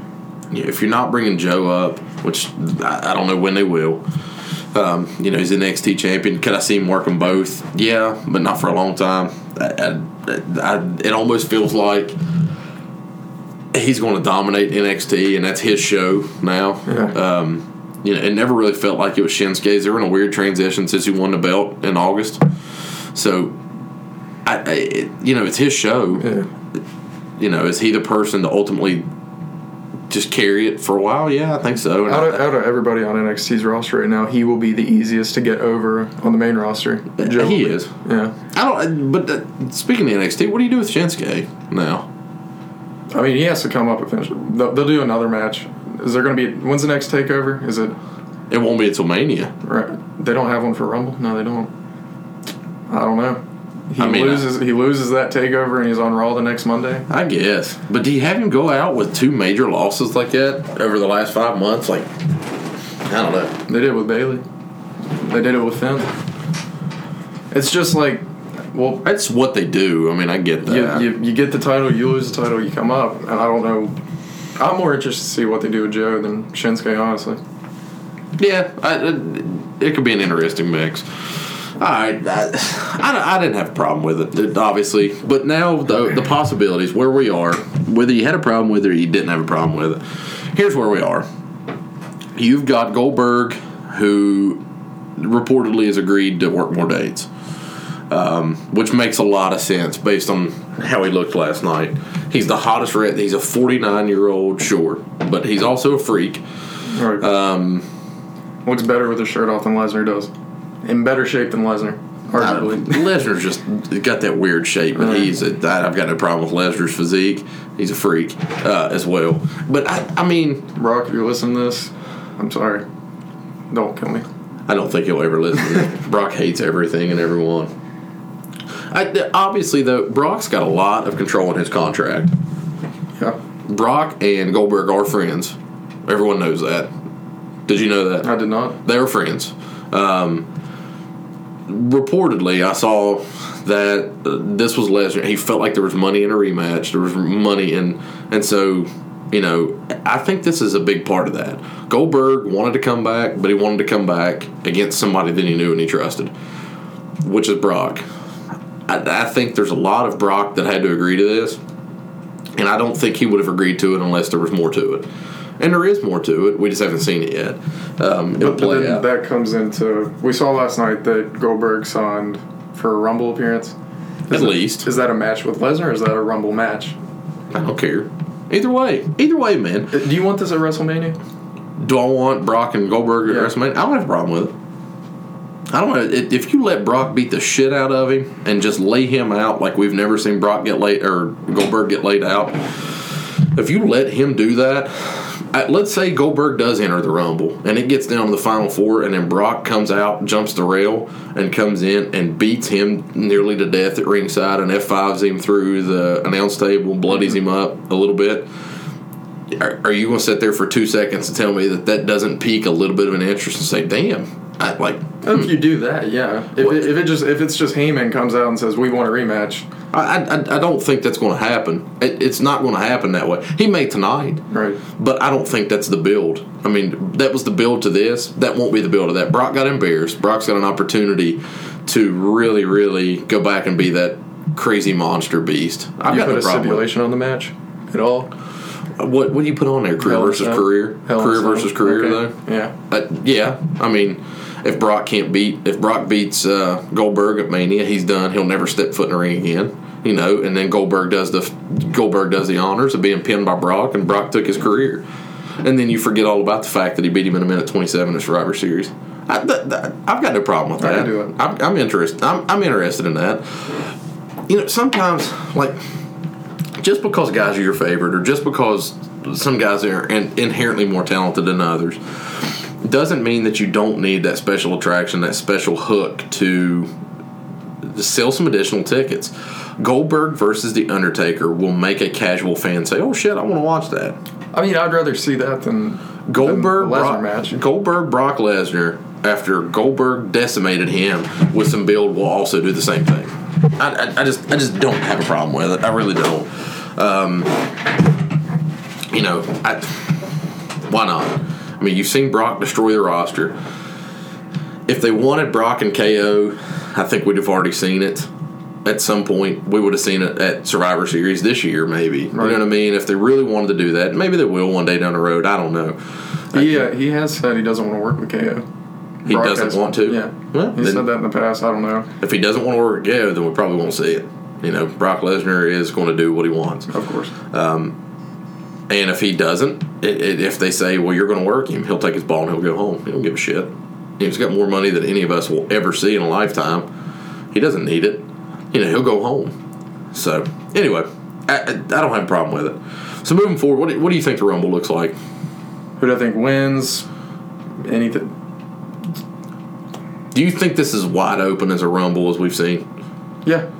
if you're not bringing Joe up, which I, I don't know when they will, um, you know, he's an NXT champion. Could I see him working both? Yeah, but not for a long time. I, I, I, it almost feels like he's going to dominate NXT, and that's his show now. Yeah. Um, you know, it never really felt like it was Shinsuke's. They were in a weird transition since he won the belt in August. So, I, it, you know, it's his show. Yeah. You know, is he the person to ultimately just carry it for a while? Yeah, I think so. Out of, out of everybody on NXT's roster right now, he will be the easiest to get over on the main roster. Joe he is. Yeah. I don't. But uh, speaking of NXT, what do you do with Shinsuke now? I mean, he has to come up eventually. They'll, they'll do another match. Is there going to be. When's the next takeover? Is it. It won't be until Mania. Right. They don't have one for Rumble? No, they don't. I don't know. He I mean, loses. he loses that takeover, and he's on Raw the next Monday. I guess. But do you have him go out with two major losses like that over the last five months? Like, I don't know. They did it with Bayley. They did it with Finn. It's just like, well, That's what they do. I mean, I get you, that. you, you get the title, you lose the title, you come up, and I don't know. I'm more interested to see what they do with Joe than Shinsuke, honestly. yeah, I, it, it could be an interesting mix. All right, I, I, I didn't have a problem with it, it, obviously. But now the, the possibilities, where we are, whether you had a problem with it or you didn't have a problem with it, here's where we are. You've got Goldberg, who reportedly has agreed to work more dates, um, which makes a lot of sense based on how he looked last night. He's the hottest red. He's a 49 year old, sure, but he's also a freak. Right. Um, Looks better with his shirt off than Lesnar does. In better shape than Lesnar, arguably. Lesnar's just got that weird shape, but Right. he's a, I- I've got no problem with Lesnar's physique. He's a freak uh, as well. But I, I mean, Brock, if you're listening to this, I'm sorry. Don't kill me. I don't think he'll ever listen. to. Brock hates everything and everyone. I, obviously, though, Brock's got a lot of control in his contract. Yeah. Brock and Goldberg are friends. Everyone knows that. Did you know that? I did not. They were friends. Um, reportedly, I saw that uh, this was Lesnar. He felt like there was money in a rematch. There was money in, and so you know, I think this is a big part of that. Goldberg wanted to come back, but he wanted to come back against somebody that he knew and he trusted, which is Brock. I, I think there's a lot of Brock that had to agree to this, and I don't think he would have agreed to it unless there was more to it. And there is more to it. We just haven't seen it yet. Um, it'll But play then out. that comes into. We saw last night that Goldberg signed for a Rumble appearance. At least Is that a match with Lesnar or is that a Rumble match? I don't care. Either way, either way, man. Uh, Do you want this at WrestleMania? Do I want Brock and Goldberg at Yeah. WrestleMania? I don't have a problem with it. I don't. know. If you let Brock beat the shit out of him and just lay him out like we've never seen Brock get laid or Goldberg get laid out, if you let him do that, uh, let's say Goldberg does enter the Rumble and it gets down to the final four, and then Brock comes out, jumps the rail, and comes in and beats him nearly to death at ringside and F5s him through the announce table, bloodies him up a little bit. Are, are you going to sit there for two seconds and tell me that that doesn't pique a little bit of an interest and say, "Damn, I like If you do that, yeah. If it, if it just if it's just Heyman comes out and says we want a rematch, I, I, I don't think that's going to happen. It, it's not going to happen that way. He may tonight, right? but I don't think that's the build. I mean, that was the build to this. That won't be the build of that. Brock got embarrassed. Brock's got an opportunity to really, really go back and be that crazy monster beast. I've you got put no a stipulation on the match at all? What what do you put on there? Career versus career. Hell career versus career, Okay. though. Yeah. Uh, yeah, I mean, if Brock can't beat, if Brock beats uh, Goldberg at Mania, he's done. He'll never step foot in the ring again. You know, and then Goldberg does the Goldberg does the honors of being pinned by Brock, and Brock took his career. And then you forget all about the fact that he beat him in a minute twenty seven at Survivor Series. I, th- th- I've got no problem with that. can do it. I'm, I'm interested. I'm, I'm interested in that. You know, sometimes like just because guys are your favorite, or just because some guys are in, inherently more talented than others, doesn't mean that you don't need that special attraction, that special hook to sell some additional tickets. Goldberg versus The Undertaker will make a casual fan say, "Oh shit, I want to watch that." I mean, I'd rather see that than Goldberg than Lesnar Brock, match. Goldberg Brock Lesnar after Goldberg decimated him with some build will also do the same thing. I, I, I just I just don't have a problem with it. I really don't. Um, you know, I, why not? I mean, you've seen Brock destroy the roster. If they wanted Brock and KO, I think we'd have already seen it. At some point, we would have seen it at Survivor Series this year, maybe. You know what I mean? If they really wanted to do that, maybe they will one day down the road. I don't know. He uh, he has said he doesn't want to work with KO. He Brock doesn't want to. Yeah, Well, he said that in the past. I don't know. If he doesn't want to work with KO, then we probably won't see it. You know, Brock Lesnar is going to do what he wants. Of course. And if he doesn't, i i if they say, well, you're going to work him, he'll take his ball and he'll go home. He don't give a shit. He's got more money than any of us will ever see in a lifetime. He doesn't need it. You know, he'll go home. So, anyway, I, I I don't have a problem with it. So, moving forward, what do, what do you think the Rumble looks like? Who do I think wins? Anything? Do you think this is wide open as a Rumble as we've seen? Yeah.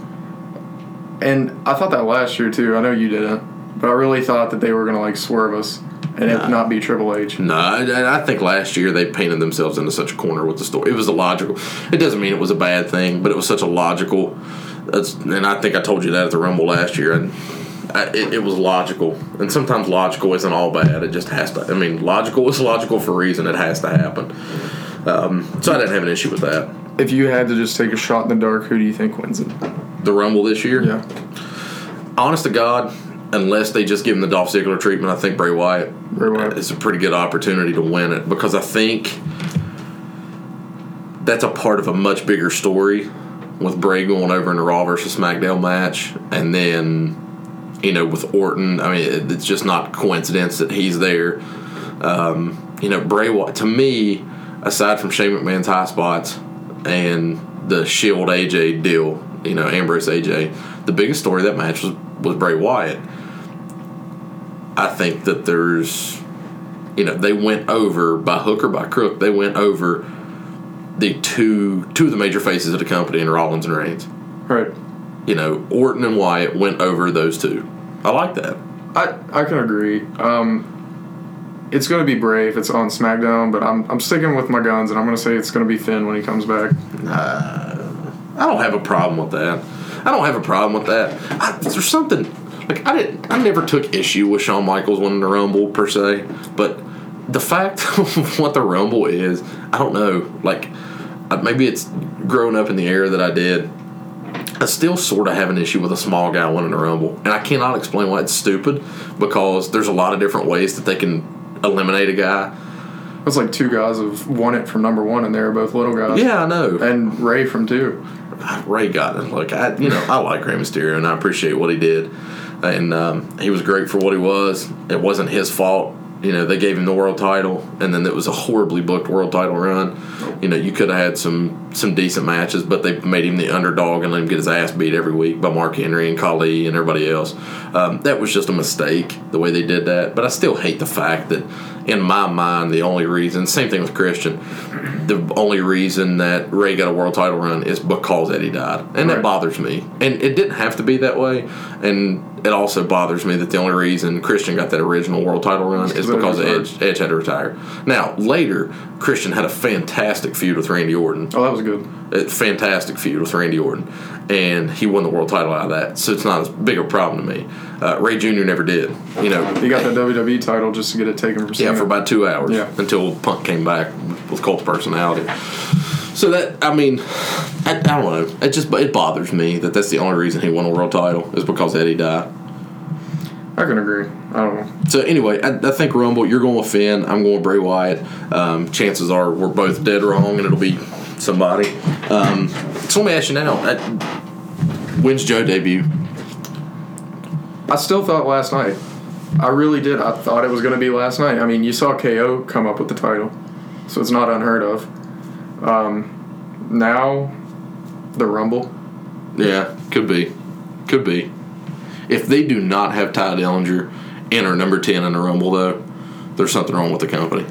And I thought that last year too. I know you didn't, but I really thought that they were gonna like swerve us and it not be Triple H. No, I, I think last year they painted themselves into such a corner with the story. It was a logical. It doesn't mean it was a bad thing, but it was such a logical. And I think I told you that at the Rumble last year. And I, it, it was logical, and sometimes logical isn't all bad. It just has to. I mean, logical is logical for a reason. It has to happen. Um, so I didn't have an issue with that. If you had to just take a shot in the dark, who do you think wins it? The Rumble this year, Yeah. honest to God, unless they just give him the Dolph Ziggler treatment, I think Bray Wyatt Bray Wyatt. it's a pretty good opportunity to win it because I think that's a part of a much bigger story with Bray going over in the Raw versus SmackDown match, and then you know with Orton. I mean, it's just not coincidence that he's there. Um, you know, Bray Wyatt to me, aside from Shane McMahon's high spots and the Shield AJ deal, you know, Ambrose AJ, the biggest story of that match was was Bray Wyatt. I think that there's, you know, they went over by hook or by crook. They went over the two two of the major faces of the company in Rollins and Reigns. Right. You know, Orton and Wyatt went over those two. I like that. I I can agree. Um, it's going to be brave. it's on SmackDown, but I'm I'm sticking with my guns, and I'm going to say it's going to be Finn when he comes back. I don't have a problem with that. I don't have a problem with that. I, there's something like I didn't. I never took issue with Shawn Michaels winning the Rumble per se, but the fact of what the Rumble is, I don't know. Like uh, maybe it's growing up in the era that I did. I still sort of have an issue with a small guy winning a Rumble, and I cannot explain why it's stupid because there's a lot of different ways that they can eliminate a guy. That's like two guys have won it from number one, and they're both little guys. Yeah, I know. And Rey from two. Rey got it. Look, I you know I like Rey Mysterio and I appreciate what he did, and um, he was great for what he was. It wasn't his fault. You know they gave him the world title, and then it was a horribly booked world title run. You know you could have had some some decent matches, but they made him the underdog and let him get his ass beat every week by Mark Henry and Khali and everybody else. Um, that was just a mistake the way they did that. But I still hate the fact that in my mind the only reason same thing with Christian, the only reason that Rey got a world title run is because Eddie died, and that bothers me. And it didn't have to be that way, and it also bothers me that the only reason Christian got that original world title run is Because Edge, Edge had to retire. Now later, Christian had a fantastic feud with Randy Orton, Oh, that was good. a fantastic feud with Randy Orton, and he won the world title out of that. So it's not as big a problem to me. Uh, Rey Jr. never did. You know, He got the WWE title just to get it taken from yeah, for about two hours Yeah. until Punk came back with cult personality. So that I mean, I, I don't know. It just it bothers me that that's the only reason he won a world title is because Eddie died. I can agree. I don't know. So anyway, I, I think Rumble. You're going with Finn. I'm going with Bray Wyatt. Um, chances are we're both dead wrong, and it'll be somebody. Um, so let me ask you now: uh, When's Joe debut? I still thought last night. I really did. I thought it was going to be last night. I mean, you saw KO come up with the title, so it's not unheard of. Um, now, the Rumble. Yeah, could be, could be. If they do not have Tye Dillinger enter number ten in the Rumble, though, there's something wrong with the company.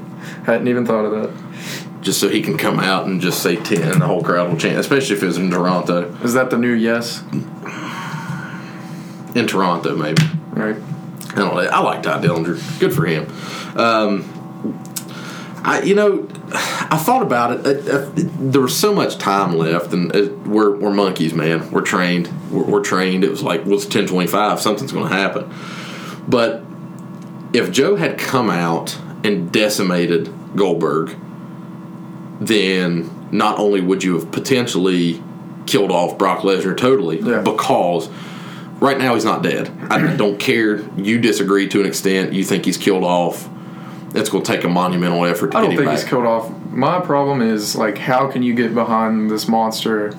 Hadn't even thought of that. Just so he can come out and just say ten, and the whole crowd will chant. Especially if it's in Toronto. Is that the new yes? In Toronto, maybe. Right. I don't know. I like Tye Dillinger. Good for him. Um, I, you know, I thought about it. Uh, uh, there was so much time left, and uh, we're we're monkeys, man. We're trained. We're, we're trained. It was like, what's ten twenty five? Something's going to happen. But if Joe had come out and decimated Goldberg, then not only would you have potentially killed off Brock Lesnar totally, Yeah. because right now he's not dead. I don't care. You disagree to an extent. You think he's killed off. It's going to take a monumental effort to I don't think he's killed off. My problem is like, how can you get behind this monster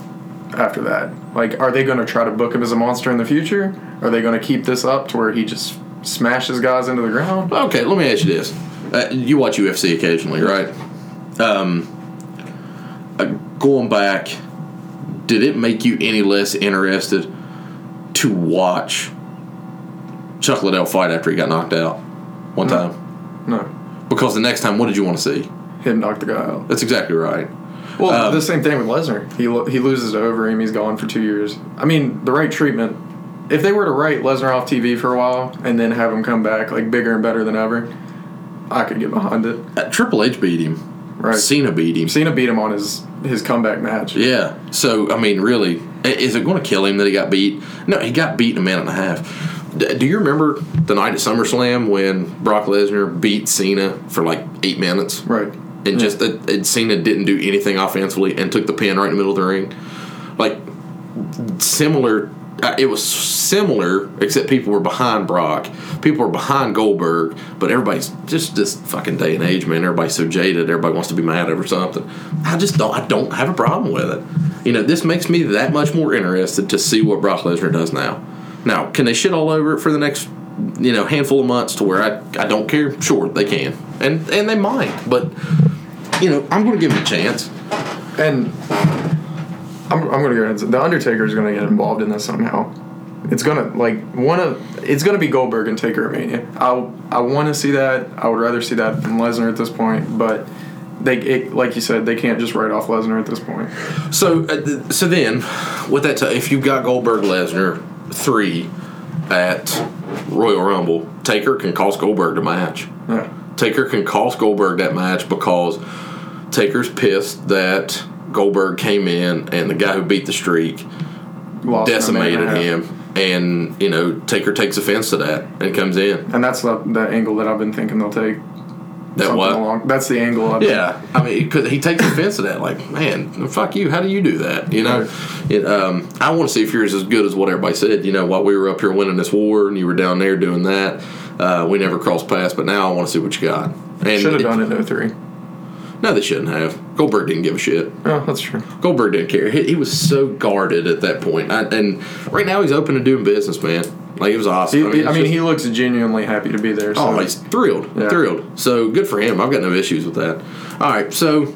after that? Like, are they going to try to book him as a monster in the future? Are they going to keep this up to where he just smashes guys into the ground? Okay, let me ask you this: uh, You watch UFC occasionally, right? Um, uh, going back, did it make you any less interested to watch Chuck Liddell fight after he got knocked out one No. time? No, Because the next time, what did you want to see? him knock the guy out. That's exactly right. Well, Um, the same thing with Lesnar. He lo- he loses to Overeem. He's gone for two years. I mean, the right treatment. If they were to write Lesnar off TV for a while and then have him come back like bigger and better than ever, I could get behind it. Uh, Triple H beat him. Right. Cena beat him. Cena beat him on his his comeback match. Yeah. So I mean, really, is it going to kill him that he got beat? No, he got beat in a minute and a half. Do you remember the night at SummerSlam when Brock Lesnar beat Cena for like eight minutes? Right. And just that and Cena didn't do anything offensively and took the pin right in the middle of the ring. Like similar. Uh, it was similar, except people were behind Brock. People were behind Goldberg, but everybody's just this fucking day and age, man. Everybody's so jaded. Everybody wants to be mad over something. I just don't. I don't have a problem with it. You know, this makes me that much more interested to see what Brock Lesnar does now. Now, can they shit all over it for the next, you know, handful of months to where I, I don't care? Sure, they can, and and they might. But you know, I'm going to give them a chance. And I'm, I'm gonna go ahead. and say The Undertaker is gonna get involved in this somehow. It's gonna like one of it's gonna be Goldberg and Taker at Mania. I I want to see that. I would rather see that than Lesnar at this point. But they it, like you said, they can't just write off Lesnar at this point. So, uh, so then, with that, t- if you've got Goldberg Lesnar three at Royal Rumble, Taker can cost Goldberg the match. Yeah. Taker can cost Goldberg that match because Taker's pissed that Goldberg came in and the guy who beat the streak Lost in a minute decimated and him. And, you know, Taker takes offense to that and comes in. And that's the, the angle that I've been thinking they'll take. That what? Along. That's the angle. I've Yeah, I mean, because he takes offense to that. Like, man, fuck you. How do you do that? You know, it, um, I want to see if you're as good as what everybody said. You know, while we were up here winning this war and you were down there doing that, Uh, we never crossed paths, but now I want to see what you got. And Should have done it in 03. No, they shouldn't have. Goldberg didn't give a shit. Oh, that's true. Goldberg didn't care. He, he was so guarded at that point. I, and right now he's open to doing business, man. Like it was awesome. He, I mean, it's just- he looks genuinely happy to be there. So. Oh, he's thrilled, Yeah. thrilled. So good for him. I've got no issues with that. All right, so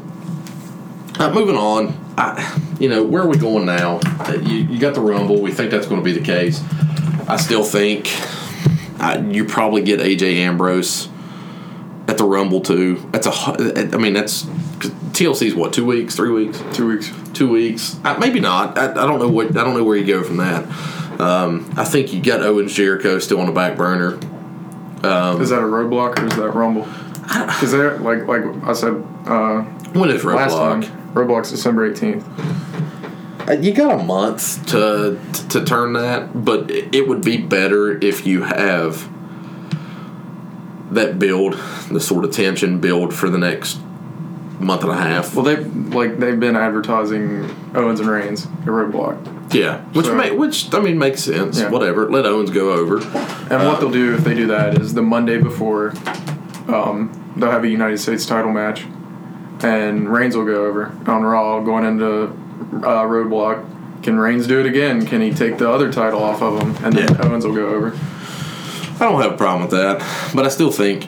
uh, moving on. I, you know, where are we going now? Uh, you, you got the Rumble. We think that's going to be the case. I still think uh, you probably get AJ Ambrose at the Rumble too. That's a. I mean, that's TLC's what two weeks, three weeks, two weeks. two weeks. Uh, maybe not. I, I don't know what. I don't know where you go from that. Um, I think you got Owens Jericho still on the back burner. Um, Is that a roadblock or is that Rumble? Because they're like like I said uh, When is last time. Roadblock? Roadblock's December 18th. Uh, You got a month to to turn that, but it would be better if you have that build, the sort of tension build for the next month and a half. Well, they like they've been advertising Owens and Reigns at Roadblock, Yeah, which So- may, which I mean makes sense. Yeah. Whatever, let Owens go over. and what they'll do if they do that is the Monday before, um, they'll have a United States title match, and Reigns will go over on Raw going into uh, Roadblock. Can Reigns do it again? Can he take the other title off of him, and then Yeah. Owens will go over? I don't have a problem with that, but I still think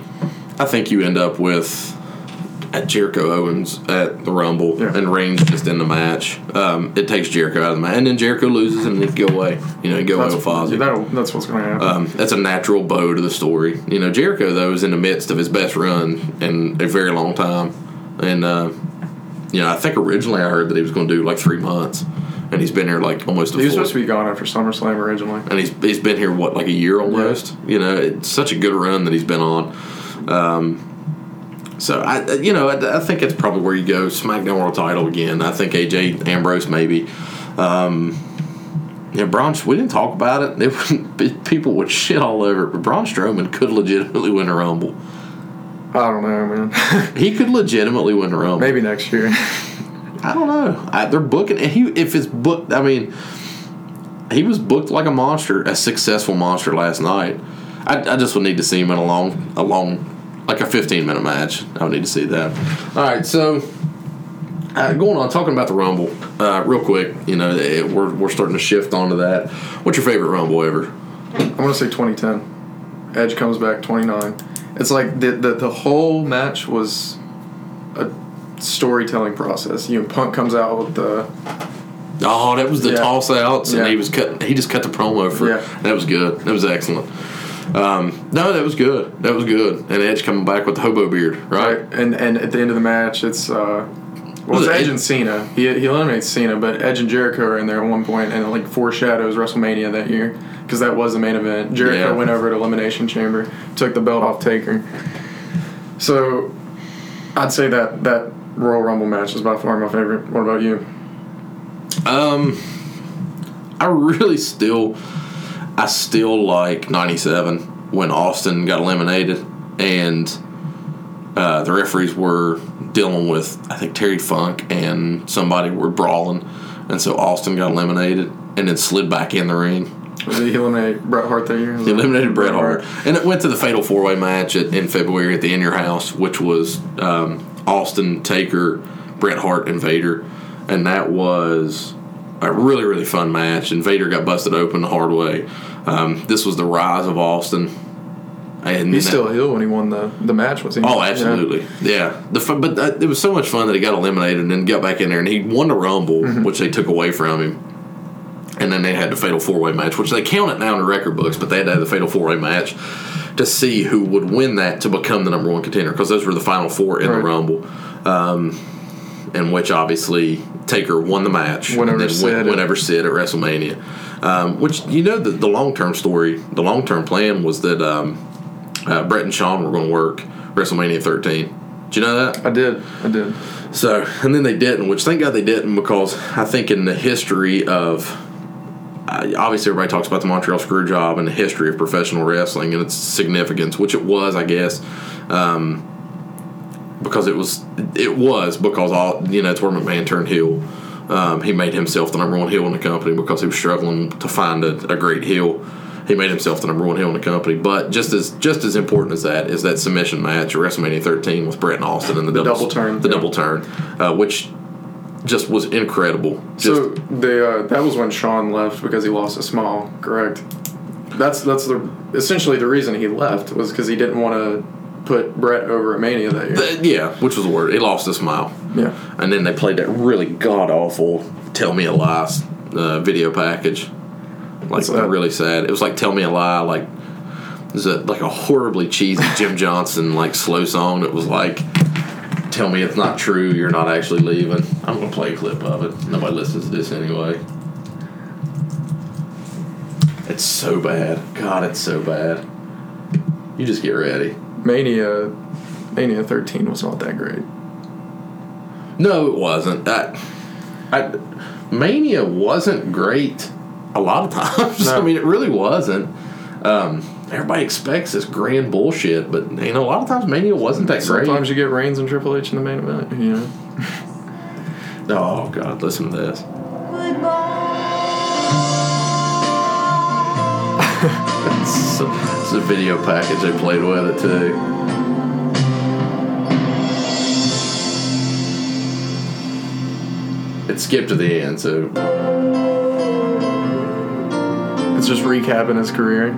I think you end up with at Jericho Owens at the Rumble Yeah. and Reigns just in the match. Um, it takes Jericho out of the match, and then Jericho loses and he go away. You know, go away with Fozzy. that's what's going to happen. Um, that's a natural bow to the story. You know, Jericho though is in the midst of his best run in a very long time, and uh, you know I think originally I heard that he was going to do like three months, and he's been here like almost a he was supposed to be gone after SummerSlam originally. and he's he's been here what like a year almost. You know, it's such a good run that he's been on. Um, so I, you know, I, I think it's probably where you go. SmackDown World Title again. I think AJ Ambrose maybe. Um, yeah, Braun. We didn't talk about it. It would people would shit all over it. But Braun Strowman could legitimately win a Rumble. I don't know, man. He could legitimately win a Rumble. Maybe next year. I don't know. I, they're booking, and he if it's booked. I mean, he was booked like a monster, a successful monster last night. I, I just would need to see him in a long, a long, like a fifteen minute match. I would need to see that. All right, so. Uh, going on, talking about the Rumble, uh, real quick. You know, it, we're, we're starting to shift onto that. What's your favorite Rumble ever? I'm gonna say 2010. Edge comes back 29. It's like the the, the whole match was a storytelling process. You know, Punk comes out with the Oh, that was the Yeah. toss outs, and Yeah. he was cut. He just cut the promo for. Yeah. That was good. That was excellent. Um, no, that was good. That was good. And Edge coming back with the hobo beard, right? right, and and at the end of the match, it's uh, well, Was it's it Edge and Cena. He he eliminates Cena, but Edge and Jericho are in there at one point, and it like foreshadows WrestleMania that year because that was the main event. Jericho Yeah. went over to Elimination Chamber, took the belt off Taker. So, I'd say that that Royal Rumble match is by far my favorite. What about you? Um, I really still, I still like '97 when Austin got eliminated, and uh, the referees were dealing with I think Terry Funk and somebody were brawling, and so Austin got eliminated and then slid back in the ring. Did he eliminate Bret Hart that year? He eliminated Bret Hart, and it went to the Fatal Four Way match at, in February at the In Your House, which was um, Austin, Taker, Bret Hart, and Vader, and that was a really really fun match. And Vader got busted open the hard way. Um, this was the rise of Austin, and He's still a heel when he won the, the match, was he? Oh, Yeah. absolutely, yeah. The fun, but uh, it was so much fun that he got eliminated and then got back in there, and he won the Rumble, Mm-hmm. which they took away from him. And then they had the Fatal Four Way match, which they count it now in the record books, but they had to have the Fatal Four Way match to see who would win that to become the number one contender because those were the final four in Right. the Rumble. Um, in which obviously Taker won the match, and Sid went, at- Sid at WrestleMania. Um, which you know the, the long term story, the long term plan was that um, uh, Bret and Shawn were going to work WrestleMania 13. Did you know that? I did. I did. So, and then they didn't, which thank God they didn't because I think in the history of, uh, obviously everybody talks about the Montreal Screwjob and the history of professional wrestling and its significance, which it was, I guess, um, because it was, it was because all, you know, it's where McMahon turned heel. Um, he made himself the number one heel in the company because he was struggling to find a, a great heel. he made himself the number one heel in the company. But just as just as important as that is that submission match at WrestleMania 13 with Bret and Austin and the, double, double turn, the yeah. double turn, uh, which just was incredible. Just, So they uh, that was when Shawn left because he lost a smile. Correct. That's that's the essentially the reason he left was because he didn't want to put Bret over at Mania that year. uh, yeah, which was the word. He lost a smile. Yeah. And then they played that really god awful "Tell Me a Lie" uh, video package. Like really sad. It was like "Tell Me a Lie," like it was a, like a horribly cheesy Jim Johnston like slow song that was like, "Tell me it's not true. You're not actually leaving." I'm gonna play a clip of it. Nobody listens to this anyway. It's so bad. God, it's so bad. You just get ready. Mania, Mania 13 was not that great. No, it wasn't. I, I, Mania wasn't great a lot of times. No. I mean, it really wasn't. Um, everybody expects this grand bullshit, but you know, a lot of times Mania wasn't that great. Sometimes you get Reigns and Triple H in the main event. You know. Oh God, listen to this. It's a, it's a video package I played with it too. It skipped to the end, so It's just recapping his career.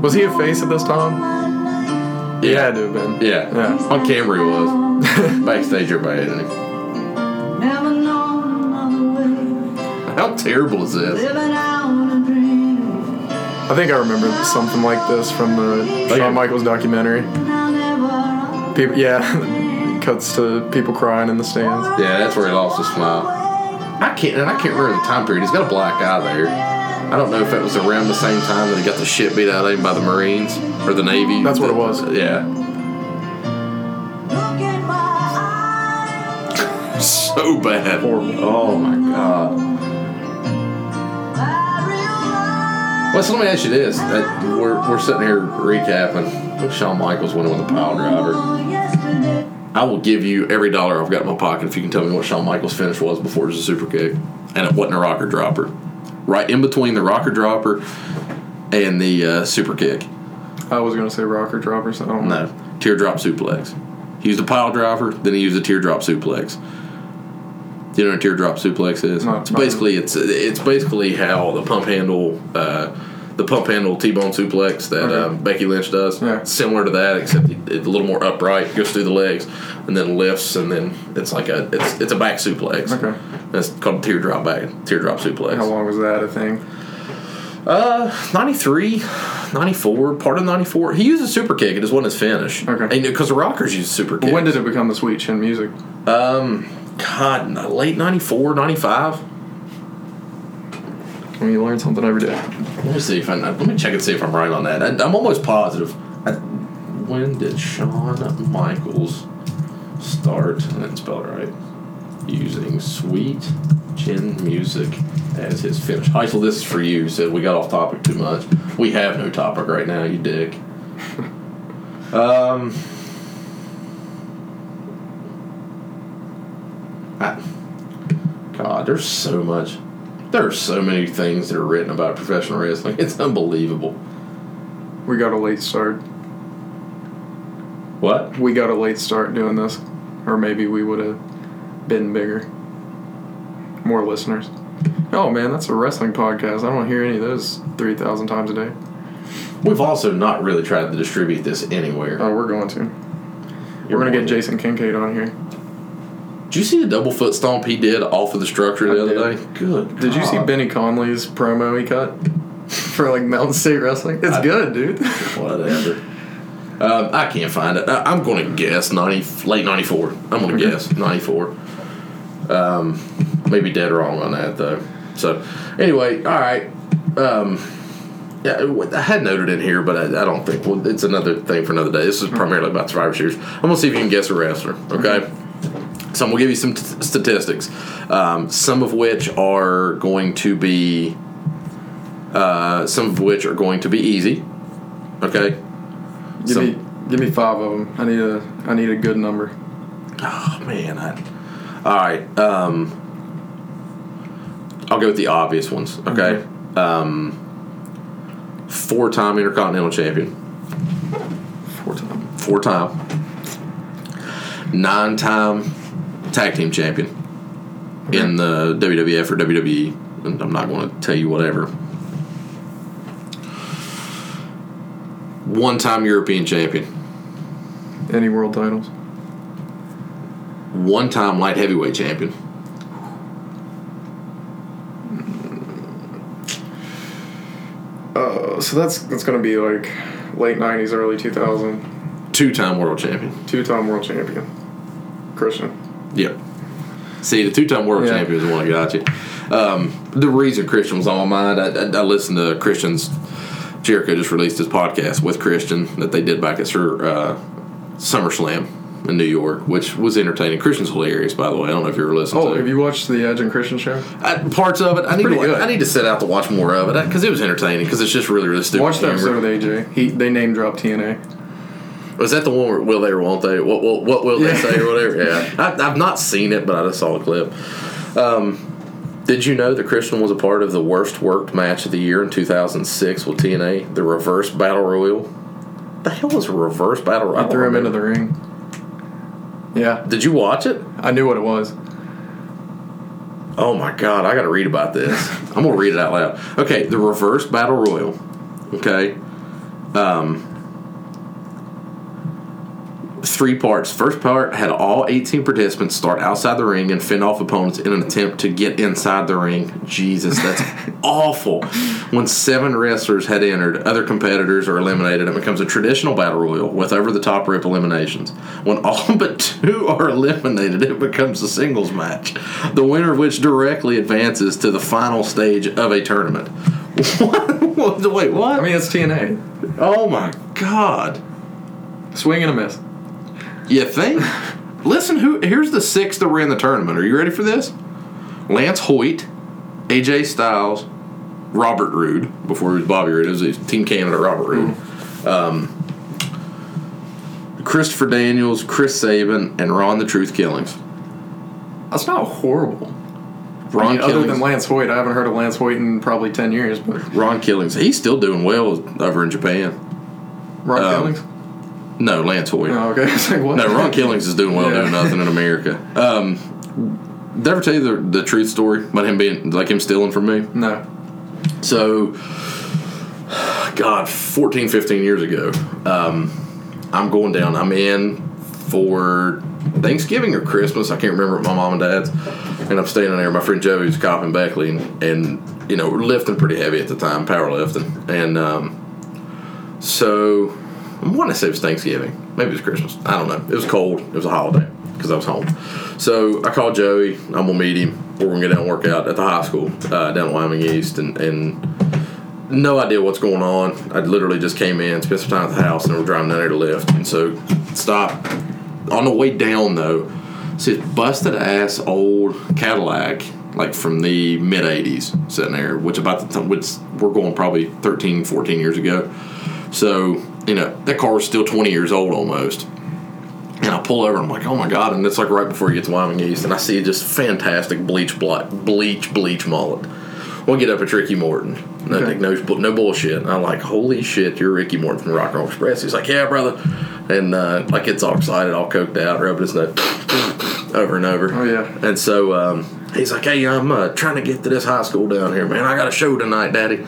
Was he a face at this time? He had to have been. Yeah. Yeah. On camera he was. Backstage everybody hated him. Never known another way. How terrible is this? I think I remember something like this from the oh, yeah. Shawn Michaels documentary. And I never People, yeah, cuts to people crying in the stands. Yeah, that's where he lost his smile. I can't and I can't remember the time period. He's got a black eye there. I don't know if it was around the same time that he got the shit beat out of him by the Marines or the Navy. That's what it was. Yeah. look in my eyes. So bad. Horrible. Oh my god. So let me ask you this: that we're, we're sitting here recapping Shawn Michaels winning with the pile driver. I will give you every dollar I've got in my pocket if you can tell me what Shawn Michaels' finish was before it was a super kick, and it wasn't a rocker dropper. Right in between the rocker dropper and the uh, super kick. I was gonna say rocker dropper, so I don't know. No, teardrop suplex. He used a pile driver, then he used a teardrop suplex. Do you know what a teardrop suplex is? No, it's basically it's it's basically how the pump handle uh, the pump handle T-bone suplex that Okay. um, Becky Lynch does. Yeah. Similar to that, except it's a little more upright. Goes through the legs and then lifts, and then it's like a it's it's a back suplex. Okay. That's called teardrop back teardrop suplex. How long was that a thing? Uh, 93, 94, part of 94. He used a super kick. It just wasn't his finish. Okay. Because the Rockers used super kick. When did it become the sweet chin music? Um, God, late 94, 95. Mean, you learn something every day. Let me see if I, let me check and see if I'm right on that. I, I'm almost positive. I, when did Shawn Michaels start, spell it right, using sweet chin music as his finish? Heisel, this is for you. Said we got off topic too much. We have no topic right now, you dick. um, I, God, there's so much. There are so many things that are written about professional wrestling. It's unbelievable. We got a late start. What? We got a late start doing this, or maybe we would have been bigger. More listeners. Oh man, that's a wrestling podcast. I don't hear any of those three thousand times a day. We've also not really tried to distribute this anywhere. Oh, we're going to. We're gonna get Jason Kincaid on here. Did you see the double foot stomp he did off of the structure the I other did. day? Good. Did you see Benny Conley's promo he cut for like Mountain State Wrestling? It's I- good, dude. Whatever. Um, I can't find it. I, I'm going to guess ninety late ninety four. I'm going to guess ninety four. Um, maybe dead wrong on that though. So anyway, all right. Um, yeah, I had noted in here, but I, I don't think. Well, it's another thing for another day. This is primarily about Survivor Series. I'm gonna see if you can guess a wrestler. Okay. So I'm gonna give you some t- statistics, um, some of which are going to be, uh, some of which are going to be easy. Okay. Give Some- me give me five of them. I need a I need a good number. Oh man, I, all right. Um, I'll go with the obvious ones. Okay. Um, four time Intercontinental Champion, Four time. four time, nine time Tag Team Champion in the WWF or WWE. And I'm not going to tell you whatever. One time European Champion, Any world titles? one time light heavyweight champion, Uh, so that's that's gonna be like late '90s, early 2000. two time world champion. Two-time world champion. Christian. Yep. See, the two-time world Yeah. champion is the one that got you. Um, the reason Christian was on my mind, I, I, I listened to Christian's. Jericho just released his podcast with Christian that they did back at Sir uh, SummerSlam in New York, which was entertaining. Christian's hilarious, by the way. I don't know if you ever listened Oh, to have you watched the Edge and Christian show? I, parts of it. I need to. good. I need to set out to watch more of it because it was entertaining. Because it's just really, really stupid. Watch humor. episode with AJ. He they name dropped TNA. Was that the one where will they or won't they? What will, what will they Yeah. say or whatever? Yeah, I, I've not seen it, but I just saw the clip. Um, did you know that Christian was a part of the worst worked match of the year in 2006 with TNA, the Reverse Battle Royal? The hell was a Reverse Battle Royal? I threw him into the ring. Yeah, Did you watch it? I knew what it was. Oh my god, I got to read about this. I'm gonna read it out loud. Okay, the Reverse Battle Royal. Okay, um, three parts. First part had all 18 participants start outside the ring and fend off opponents in an attempt to get inside the ring. Jesus, that's awful. When seven wrestlers had entered, other competitors are eliminated. It becomes a traditional battle royal with over the top rip eliminations. When all but two are eliminated, it becomes a singles match. The winner of which directly advances to the final stage of a tournament. What? Wait, what? I mean, it's TNA. oh my god. Swing and a miss. You think? Listen, who? Here's the six that were in the tournament. Are you ready for this? Lance Hoyt, AJ Styles, Robert Roode. Before he was Bobby Roode, it was Team Canada. Robert Roode, um, Christopher Daniels, Chris Sabin, and Ron the Truth Killings. That's not horrible. Ron I mean, other than Lance Hoyt, I haven't heard of Lance Hoyt in probably ten years. But Ron Killings. He's still doing well over in Japan. Ron Um, Killings. No, Lance Hoyt. Oh, okay. It's like what? No, Ron Killings is doing well Yeah. doing nothing in America. Um, did I ever tell you the, the truth story about him being like him stealing from me? No. So, God, 14, 15 years ago, um, I'm going down. I'm in for Thanksgiving or Christmas. I can't remember at my mom and dad's. And I'm standing there. My friend Joey's cop in Beckley, and, and you know, we're lifting pretty heavy at the time, powerlifting. And um, so, I want to say it was Thanksgiving. Maybe it was Christmas. I don't know. It was cold. It was a holiday because I was home. So I called Joey. I'm gonna meet him. We're gonna get down and work out at the high school uh, down Wyoming East, and, and no idea what's going on. I literally just came in, spent some time at the house, and we're driving down there to lift. And so stop. On the way down though, see this busted ass old Cadillac, like from the mid '80s, sitting there, which about the time, which we're going probably 13, 14 years ago. So you know that car was still 20 years old almost. And I pull over, and I'm like, oh my god! And it's like right before you get to Wyoming East, and I see just fantastic bleach, black, bleach, bleach mullet. We'll get up at Ricky Morton. No, Okay. no, no bullshit. And I'm like, holy shit, you're Ricky Morton from Rock and Roll Express. He's like, yeah, brother. And uh, like, it's all excited, all coked out, rubbing his nose over and over. Oh, yeah. And so um, he's like, hey, I'm uh, trying to get to this high school down here, man. I got a show tonight, daddy.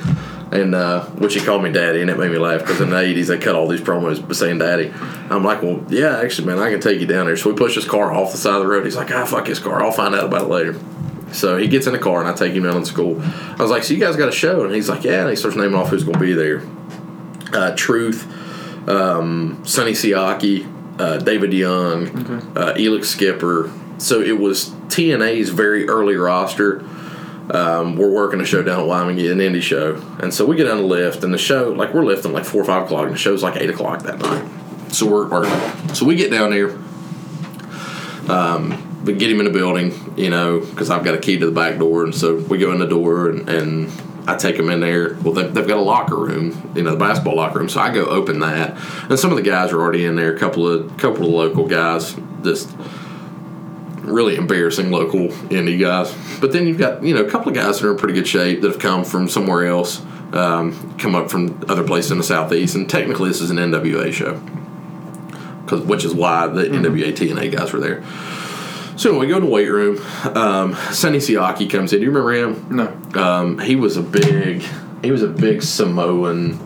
And uh, which he called me daddy, and it made me laugh because in the 80s they cut all these promos saying daddy. I'm like, well, yeah, actually, man, I can take you down there. So we push his car off the side of the road. He's like, ah, fuck his car. I'll find out about it later. So he gets in the car, and I take him down to school. I was like, so you guys got a show? And he's like, yeah. And he starts naming off who's going to be there. Uh, Truth, um, Sonny Siaki, uh, David Young, uh, Elix Skipper. So it was TNA's very early roster. Um, we're working a show down at Wyoming, an indie show, and so we get on the lift, and the show like we're lifting like four or five o'clock, and the show's like eight o'clock that night. So we're, so we get down there. Um, we get him in the building, you know, because I've got a key to the back door, and so we go in the door, and, and I take him in there. Well, they, they've got a locker room, you know, the basketball locker room. So I go open that, and some of the guys are already in there. A couple of couple of local guys, just really embarrassing local indie guys. But then you've got you know a couple of guys that are in pretty good shape that have come from somewhere else. um, come up from other places in the southeast, and technically this is an NWA show, 'cause- which is why the NWA TNA guys were there. So we go in the weight room. Um, Sonny Siaki comes in. Do you remember him? No. Um, he was a big, he was a big Samoan.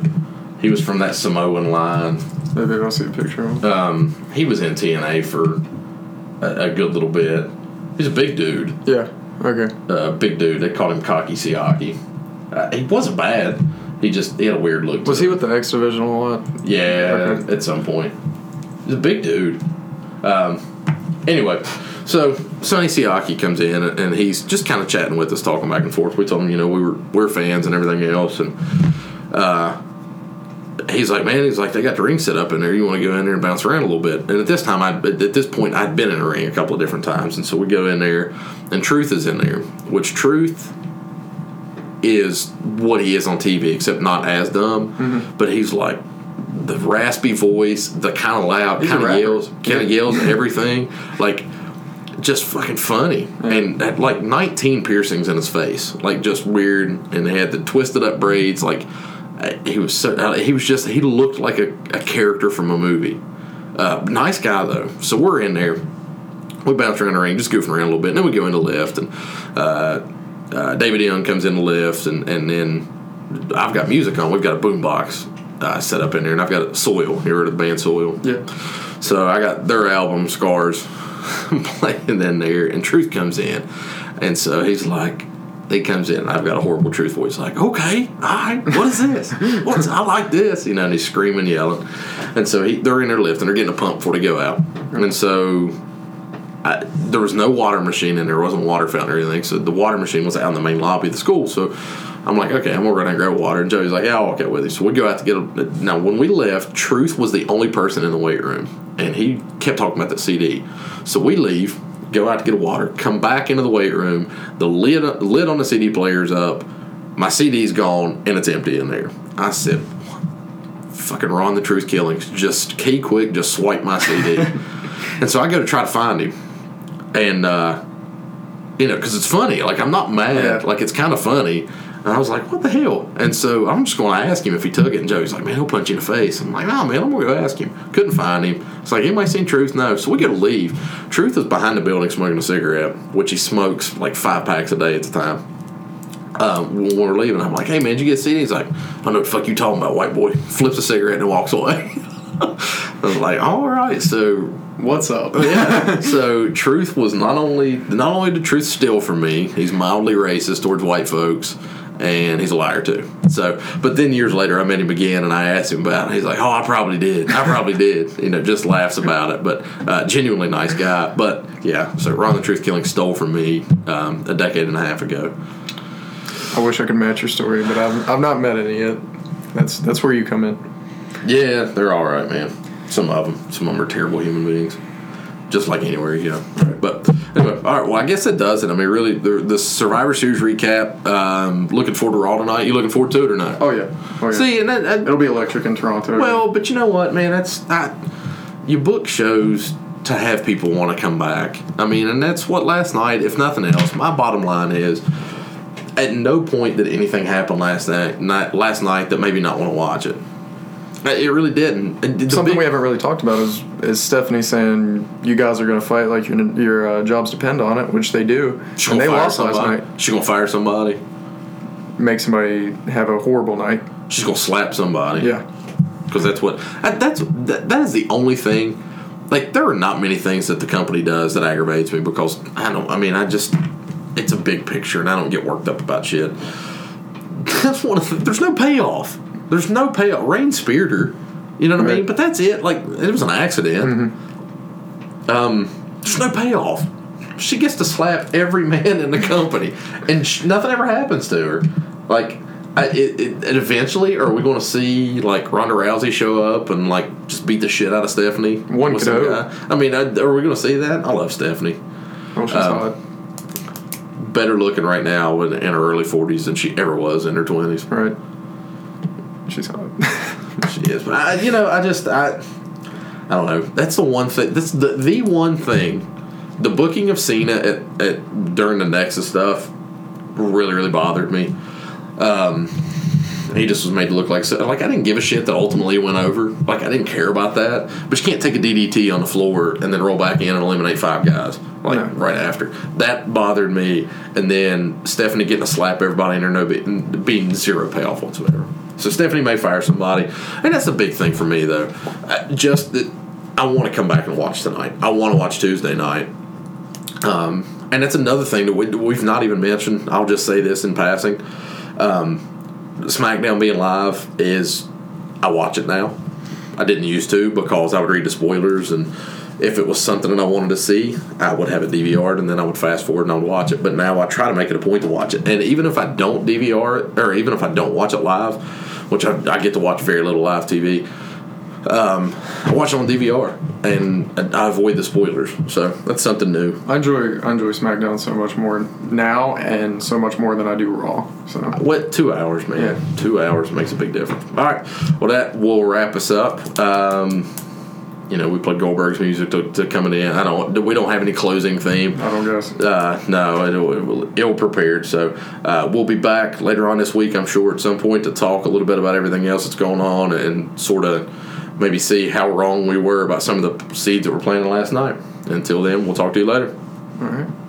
He was from that Samoan line. Maybe I'll see a picture of him. Um, he was in TNA for a, a good little bit. He's a big dude. yeah. Okay. Uh, big dude. They called him Cocky Siaki. Uh, he wasn't bad. He just he had a weird look. Was him. he with the X Division a lot? Yeah, Okay. at some point. He's a big dude. Um, anyway, so Sonny Siaki comes in and, and he's just kind of chatting with us, talking back and forth. We told him, you know, we were we're fans and everything else, and uh, he's like, man, he's like, they got the ring set up in there. You want to go in there and bounce around a little bit? And at this time, I at this point, I'd been in a ring a couple of different times, and so we go in there, and Truth is in there, which Truth is what he is on TV, except not as dumb. Mm-hmm. But he's like the raspy voice, the kind of loud, kind of yells, kind of yells at everything, like just fucking funny. And had like 19 piercings in his face, like just weird, and they had the twisted up braids, like. Uh, He was so. uh, He was just. He looked like a, a character from a movie. Uh, nice guy though. So we're in there. We bounce around the ring, just goofing around a little bit, and then we go into lift, and uh, uh, David Young comes in the lift, and, and then I've got music on. We've got a boombox uh, set up in there, and I've got Soil. You heard of the band Soil? Yeah. So I got their album Scars playing in there, and Truth comes in, and so he's like, he comes in. and I've got a horrible Truth voice, like, okay, right, what is this? What's I like this, you know? And he's screaming, yelling, and so he, they're in their lift and they're getting a pump before they go out, and so. I, there was no water machine in there. wasn't a water fountain or anything. So the water machine was out in the main lobby of the school. So I'm like, okay, I'm gonna run and grab water. And Joey's like, yeah, I'll walk out with you. So we go out to get. A, now when we left, Truth was the only person in the weight room, and he kept talking about the CD. So we leave, go out to get a water, come back into the weight room. The lid lid on the CD player's up. My CD's gone and it's empty in there. I said, fucking Ron the Truth Killings. Just key quick, just swipe my CD. and so I go to try to find him. And, uh, you know, because it's funny. Like, I'm not mad. Yeah. Like, it's kind of funny. And I was like, what the hell? And so I'm just going to ask him if he took it. And Joey's like, man, he'll punch you in the face. I'm like, no, man, I'm going to go ask him. Couldn't find him. It's like, anybody seen Truth? No. So we go to leave. Truth is behind the building smoking a cigarette, which he smokes like five packs a day at the time um, when we're leaving, I'm like, "Hey man, did you get a CD?" He's like, "I know what the fuck you talking about, white boy." Flips a cigarette and walks away. I was like, "All right." So What's up? yeah, so Truth was not only not only did Truth steal from me, he's mildly racist towards white folks, and he's a liar too. So, but then years later, I met him again, and I asked him about it. He's like, "Oh, I probably did. I probably did." You know, just laughs about it, but uh, genuinely nice guy. But yeah, so Ron the Truth Killing stole from me um, a decade and a half ago. I wish I could match your story, but I've, I've not met any yet. That's that's where you come in. Yeah, they're all right, man. Some of them, some of them are terrible human beings, just like anywhere you go. But anyway, all right. Well, I guess it does it. I mean, really, the, the Survivor Series recap. Um, looking forward to Raw tonight. You looking forward to it or not? Oh yeah. Oh yeah. See, and that, that It'll be electric in Toronto. well, but you know what, man? That's not you book shows to have people want to come back. I mean, and that's what last night, if nothing else, my bottom line is. At no point did anything happen last night, night last night that made me not want to watch it. It really didn't. Something big- we haven't really talked about is is Stephanie saying you guys are going to fight like your your uh, jobs depend on it, which they do, and they fire lost last somebody. night. She gonna fire somebody. Make somebody have a horrible night. She's gonna slap somebody. Yeah. because that's what that's that, that is the only thing. Like there are not many things that the company does that aggravates me because I don't. I mean, I just it's a big picture and I don't get worked up about shit. That's one of the, there's no payoff. There's no payoff. Reigns speared her. You know what I mean? But that's it. Like it was an accident. Um, there's no payoff. She gets to slap every man in the company, and sh- nothing ever happens to her. Like, I, it, it, and eventually, are we going to see like Ronda Rousey show up and like just beat the shit out of Stephanie? One could hope. guy? I mean, I, are we going to see that? I love Stephanie. Oh, she's Um, hot. Better looking right now in, in her early forties than she ever was in her twenties. Right. She's hot. She is, but I, you know, I just I, I don't know. That's the one thing. That's the the one thing. The booking of Cena at, at during the Nexus stuff really really bothered me. Um, he just was made to look like so. Like I didn't give a shit that ultimately went over. Like I didn't care about that. But you can't take a DDT on the floor and then roll back in and eliminate five guys like No. right after. That bothered me. And then Stephanie getting to slap everybody and there no be- being zero payoff whatsoever. So Stephanie may fire somebody, and that's a big thing for me though. I, just that I want to come back and watch tonight. I want to watch Tuesday night. Um, and that's another thing that we, we've not even mentioned. I'll just say this in passing. Um, SmackDown being live is I watch it now. I didn't used to because I would read the spoilers and if it was something that I wanted to see, I would have it DVR'd and then I would fast forward and I would watch it. But now I try to make it a point to watch it. And even if I don't DVR it, or even if I don't watch it live, which I, I get to watch very little live TV, um, I watch it on DVR and I avoid the spoilers. So that's something new. I enjoy I enjoy SmackDown so much more now and so much more than I do Raw. So What two hours, man? Yeah. Two hours makes a big difference. All right, well that will wrap us up. Um, you know, we played Goldberg's music to, to coming in. I don't. We don't have any closing theme. I don't guess. Uh, no, it, it, ill prepared. So uh, we'll be back later on this week, I'm sure, at some point to talk a little bit about everything else that's going on and sort of maybe see how wrong we were about some of the seeds that were planted last night. Until then, we'll talk to you later. All right.